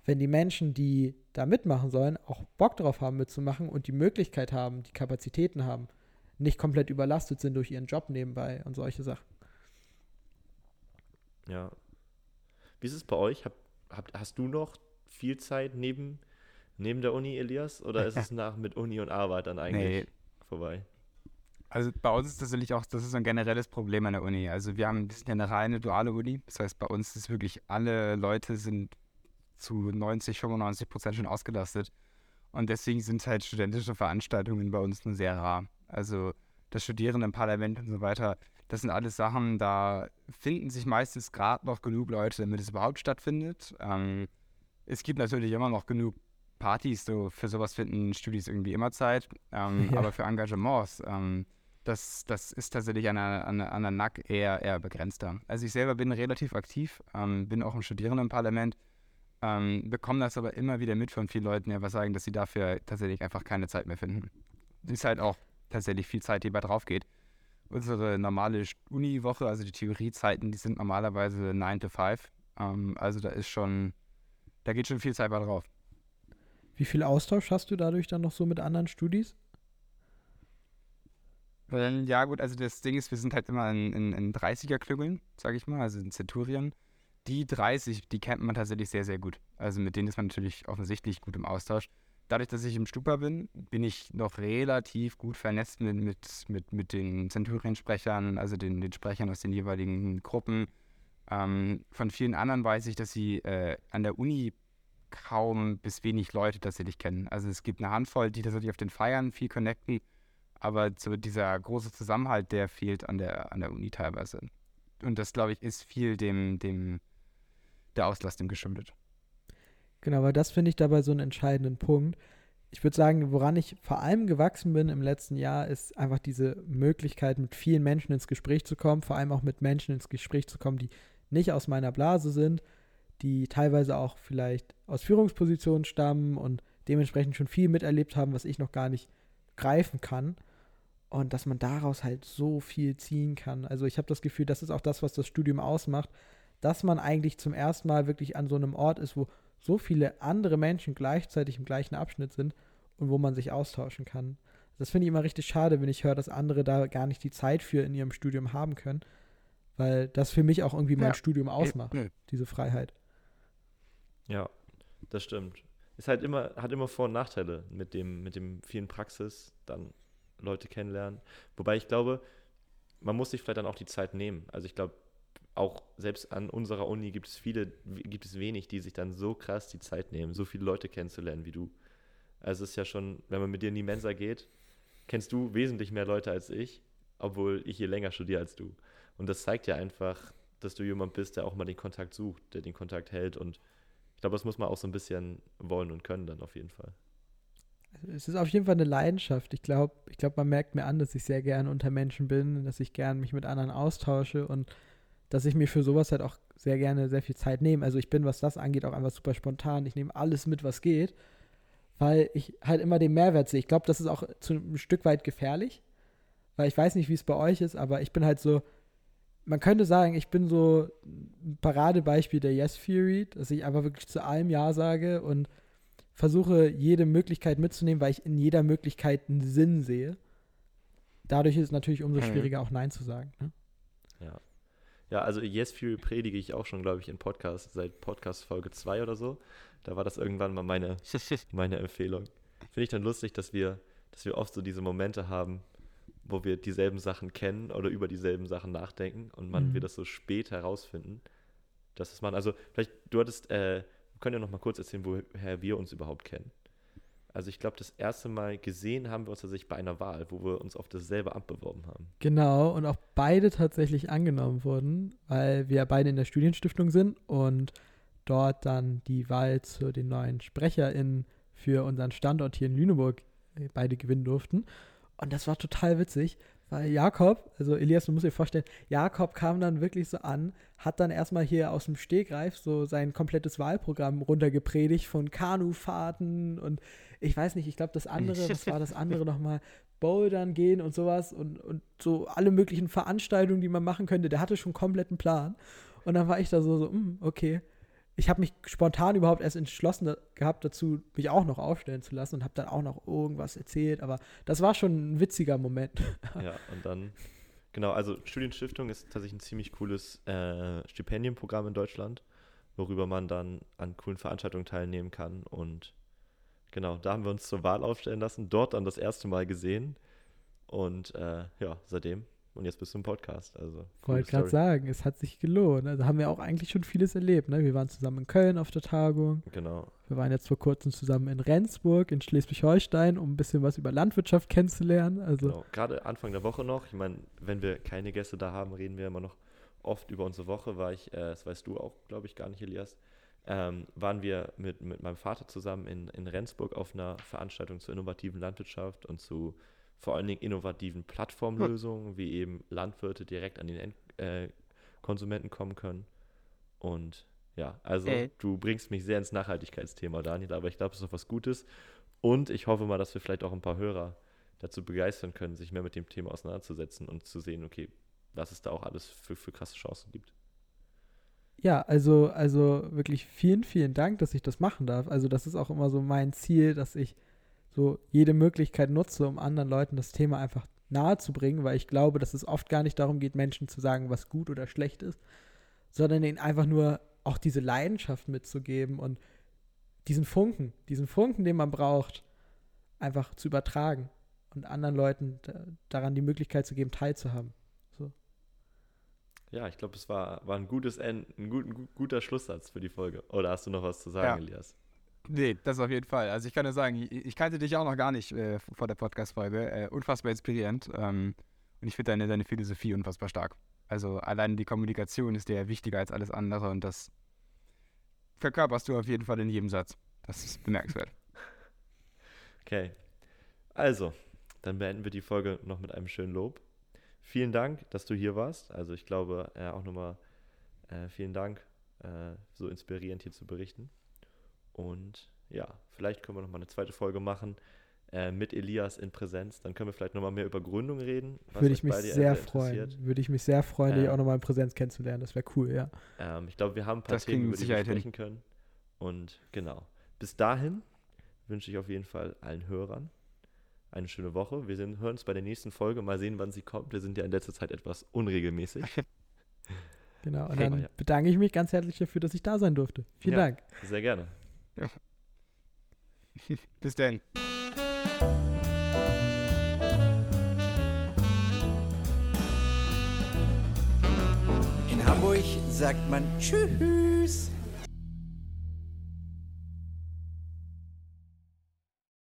wenn die Menschen, die da mitmachen sollen, auch Bock drauf haben mitzumachen und die Möglichkeit haben, die Kapazitäten haben, nicht komplett überlastet sind durch ihren Job nebenbei und solche Sachen. Ja. Wie ist es bei euch? Hab, hab, hast du noch viel Zeit neben, neben der Uni, Elias? Oder ist es nach mit Uni und Arbeit dann eigentlich Nee. vorbei? Also bei uns ist tatsächlich auch, das ist ein generelles Problem an der Uni. Also wir haben, wir sind ja eine reine duale Uni. Das heißt, bei uns ist wirklich alle Leute sind zu 90, 95 Prozent schon ausgelastet. Und deswegen sind halt studentische Veranstaltungen bei uns nur sehr rar. Also das Studierendenparlament und so weiter, das sind alles Sachen, da finden sich meistens gerade noch genug Leute, damit es überhaupt stattfindet. Ähm, es gibt natürlich immer noch genug Partys, so für sowas finden Studis irgendwie immer Zeit. Ähm, Ja. Aber für Engagements, ähm, das, das ist tatsächlich an der, an der, an der NAC eher, eher begrenzter. Also ich selber bin relativ aktiv, ähm, bin auch im Studierendenparlament, ähm, bekomme das aber immer wieder mit von vielen Leuten, die einfach sagen, dass sie dafür tatsächlich einfach keine Zeit mehr finden. Ist halt auch tatsächlich viel Zeit, die bei drauf geht. Unsere normale Uni-Woche, also die Theoriezeiten, die sind normalerweise 9 to 5. Ähm, also da ist schon, da geht schon viel Zeit bei drauf. Wie viel Austausch hast du dadurch dann noch so mit anderen Studis? Ja, gut, also das Ding ist, wir sind halt immer in, in, in 30er-Klüngeln, sag ich mal, also in Centurien. Die 30, die kennt man tatsächlich sehr, sehr gut. Also mit denen ist man natürlich offensichtlich gut im Austausch. Dadurch, dass ich im Stupa bin, bin ich noch relativ gut vernetzt mit, mit, mit, mit den Centurien-Sprechern, also den, den Sprechern aus den jeweiligen Gruppen. Ähm, von vielen anderen weiß ich, dass sie äh, an der Uni kaum bis wenig Leute tatsächlich kennen. Also es gibt eine Handvoll, die tatsächlich auf den Feiern viel connecten, aber so dieser große Zusammenhalt, der fehlt an der, an der Uni teilweise. Und das, glaube ich, ist viel dem, dem der Auslastung geschuldet. Genau, weil das finde ich dabei so einen entscheidenden Punkt. Ich würde sagen, woran ich vor allem gewachsen bin im letzten Jahr, ist einfach diese Möglichkeit, mit vielen Menschen ins Gespräch zu kommen, vor allem auch mit Menschen ins Gespräch zu kommen, die nicht aus meiner Blase sind, die teilweise auch vielleicht aus Führungspositionen stammen und dementsprechend schon viel miterlebt haben, was ich noch gar nicht greifen kann. Und dass man daraus halt so viel ziehen kann. Also ich habe das Gefühl, das ist auch das, was das Studium ausmacht, dass man eigentlich zum ersten Mal wirklich an so einem Ort ist, wo so viele andere Menschen gleichzeitig im gleichen Abschnitt sind und wo man sich austauschen kann. Das finde ich immer richtig schade, wenn ich höre, dass andere da gar nicht die Zeit für in ihrem Studium haben können, weil das für mich auch irgendwie mein Ja. Studium ausmacht, diese Freiheit. Ja, das stimmt. Ist halt immer, hat immer Vor- und Nachteile mit dem, mit dem vielen Praxis, dann Leute kennenlernen. Wobei ich glaube, man muss sich vielleicht dann auch die Zeit nehmen. Also ich glaube, auch selbst an unserer Uni gibt es viele, gibt es wenig, die sich dann so krass die Zeit nehmen, so viele Leute kennenzulernen wie du. Also es ist ja schon, wenn man mit dir in die Mensa geht, kennst du wesentlich mehr Leute als ich, obwohl ich hier länger studiere als du. Und das zeigt ja einfach, dass du jemand bist, der auch mal den Kontakt sucht, der den Kontakt hält und ich glaube, das muss man auch so ein bisschen wollen und können dann auf jeden Fall. Es ist auf jeden Fall eine Leidenschaft. Ich glaube, ich glaub, man merkt mir an, dass ich sehr gern unter Menschen bin, dass ich gern mich mit anderen austausche und dass ich mir für sowas halt auch sehr gerne sehr viel Zeit nehme. Also ich bin, was das angeht, auch einfach super spontan. Ich nehme alles mit, was geht, weil ich halt immer den Mehrwert sehe. Ich glaube, das ist auch zu einem Stück weit gefährlich, weil ich weiß nicht, wie es bei euch ist, aber ich bin halt so, man könnte sagen, ich bin so ein Paradebeispiel der Yes Theory, dass ich einfach wirklich zu allem Ja sage und versuche, jede Möglichkeit mitzunehmen, weil ich in jeder Möglichkeit einen Sinn sehe. Dadurch ist es natürlich umso Mhm. schwieriger, auch Nein zu sagen. Ne? Ja. Ja, also Yes Fury predige ich auch schon, glaube ich, in Podcast, seit Podcast Folge 2 oder so. Da war das irgendwann mal meine, meine Empfehlung. Finde ich dann lustig, dass wir, dass wir oft so diese Momente haben, wo wir dieselben Sachen kennen oder über dieselben Sachen nachdenken und man Mhm. wir das so spät herausfinden, dass es man, also vielleicht, du hattest, äh, können ja noch mal kurz erzählen, woher wir uns überhaupt kennen. Also ich glaube, das erste Mal gesehen haben wir uns tatsächlich bei einer Wahl, wo wir uns auf dasselbe Amt beworben haben. Genau, und auch beide tatsächlich angenommen wurden, weil wir beide in der Studienstiftung sind und dort dann die Wahl zu den neuen SprecherInnen für unseren Standort hier in Lüneburg äh, beide gewinnen durften. Und das war total witzig, weil Jakob, also Elias, du musst dir vorstellen, Jakob kam dann wirklich so an, hat dann erstmal hier aus dem Stegreif so sein komplettes Wahlprogramm runtergepredigt von Kanufahrten und ich weiß nicht, ich glaube das andere, was war das andere nochmal, Bouldern gehen und sowas und, und so alle möglichen Veranstaltungen, die man machen könnte, der hatte schon kompletten Plan. Und dann war ich da so, so hm, okay. Ich habe mich spontan überhaupt erst entschlossen gehabt dazu, mich auch noch aufstellen zu lassen und habe dann auch noch irgendwas erzählt. Aber das war schon ein witziger Moment. Ja, und dann, genau, also Studienstiftung ist tatsächlich ein ziemlich cooles äh, Stipendienprogramm in Deutschland, worüber man dann an coolen Veranstaltungen teilnehmen kann. Und genau, da haben wir uns zur Wahl aufstellen lassen, dort dann das erste Mal gesehen. Und äh, ja, seitdem. Und jetzt bist du im Podcast. Also, coole Wollte gerade sagen, es hat sich gelohnt. Also haben wir auch eigentlich schon vieles erlebt. Ne? Wir waren zusammen in Köln auf der Tagung. Genau. Wir waren jetzt vor kurzem zusammen in Rendsburg, in Schleswig-Holstein, um ein bisschen was über Landwirtschaft kennenzulernen. Also Genau. Gerade Anfang der Woche noch, ich meine, wenn wir keine Gäste da haben, reden wir immer noch oft über unsere Woche, war ich, äh, das weißt du auch, glaube ich, gar nicht, Elias, ähm, waren wir mit, mit meinem Vater zusammen in, in Rendsburg auf einer Veranstaltung zur innovativen Landwirtschaft und zu vor allen Dingen innovativen Plattformlösungen, wie eben Landwirte direkt an den End, äh, Konsumenten kommen können. Und ja, also Äh. du bringst mich sehr ins Nachhaltigkeitsthema, Daniel, aber ich glaube, es ist auch was Gutes. Und ich hoffe mal, dass wir vielleicht auch ein paar Hörer dazu begeistern können, sich mehr mit dem Thema auseinanderzusetzen und zu sehen, okay, was es da auch alles für, für krasse Chancen gibt. ja, also, also wirklich vielen, vielen Dank, dass ich das machen darf. Also das ist auch immer so mein Ziel, dass ich so jede Möglichkeit nutze, um anderen Leuten das Thema einfach nahe zu bringen, weil ich glaube, dass es oft gar nicht darum geht, Menschen zu sagen, was gut oder schlecht ist, sondern ihnen einfach nur auch diese Leidenschaft mitzugeben und diesen Funken, diesen Funken, den man braucht, einfach zu übertragen und anderen Leuten da, daran die Möglichkeit zu geben, teilzuhaben. Ja, ich glaube, es war, war ein gutes End, ein, gut, ein gu- guter Schlusssatz für die Folge. Oder hast du noch was zu sagen, Ja. Elias? Nee, das auf jeden Fall. Also ich kann nur sagen, ich, ich kannte dich auch noch gar nicht äh, vor der Podcast-Folge. Äh, unfassbar inspirierend. Ähm, und ich finde deine, deine Philosophie unfassbar stark. Also allein die Kommunikation ist dir wichtiger als alles andere und das verkörperst du auf jeden Fall in jedem Satz. Das ist bemerkenswert. Okay. Also, dann beenden wir die Folge noch mit einem schönen Lob. Vielen Dank, dass du hier warst. Also ich glaube äh, auch nochmal äh, vielen Dank, äh, so inspirierend hier zu berichten. Und ja, vielleicht können wir nochmal eine zweite Folge machen äh, mit Elias in Präsenz. Dann können wir vielleicht nochmal mehr über Gründung reden. was Würde ich mich sehr freuen. Würde ich mich sehr freuen, dich Ähm, auch nochmal in Präsenz kennenzulernen. Das wäre cool, ja. Ähm, ich glaube, wir haben ein paar Das Themen, über die wir Sicherheit hin. sprechen können. Und genau. Bis dahin wünsche ich auf jeden Fall allen Hörern eine schöne Woche. Wir sehen, hören uns bei der nächsten Folge. Mal sehen, wann sie kommt. Wir sind ja in letzter Zeit etwas unregelmäßig. Genau. Und Hey, dann ja. bedanke ich mich ganz herzlich dafür, dass ich da sein durfte. Vielen Ja. Dank. Sehr gerne. Bis dann. In Hamburg sagt man Tschüss.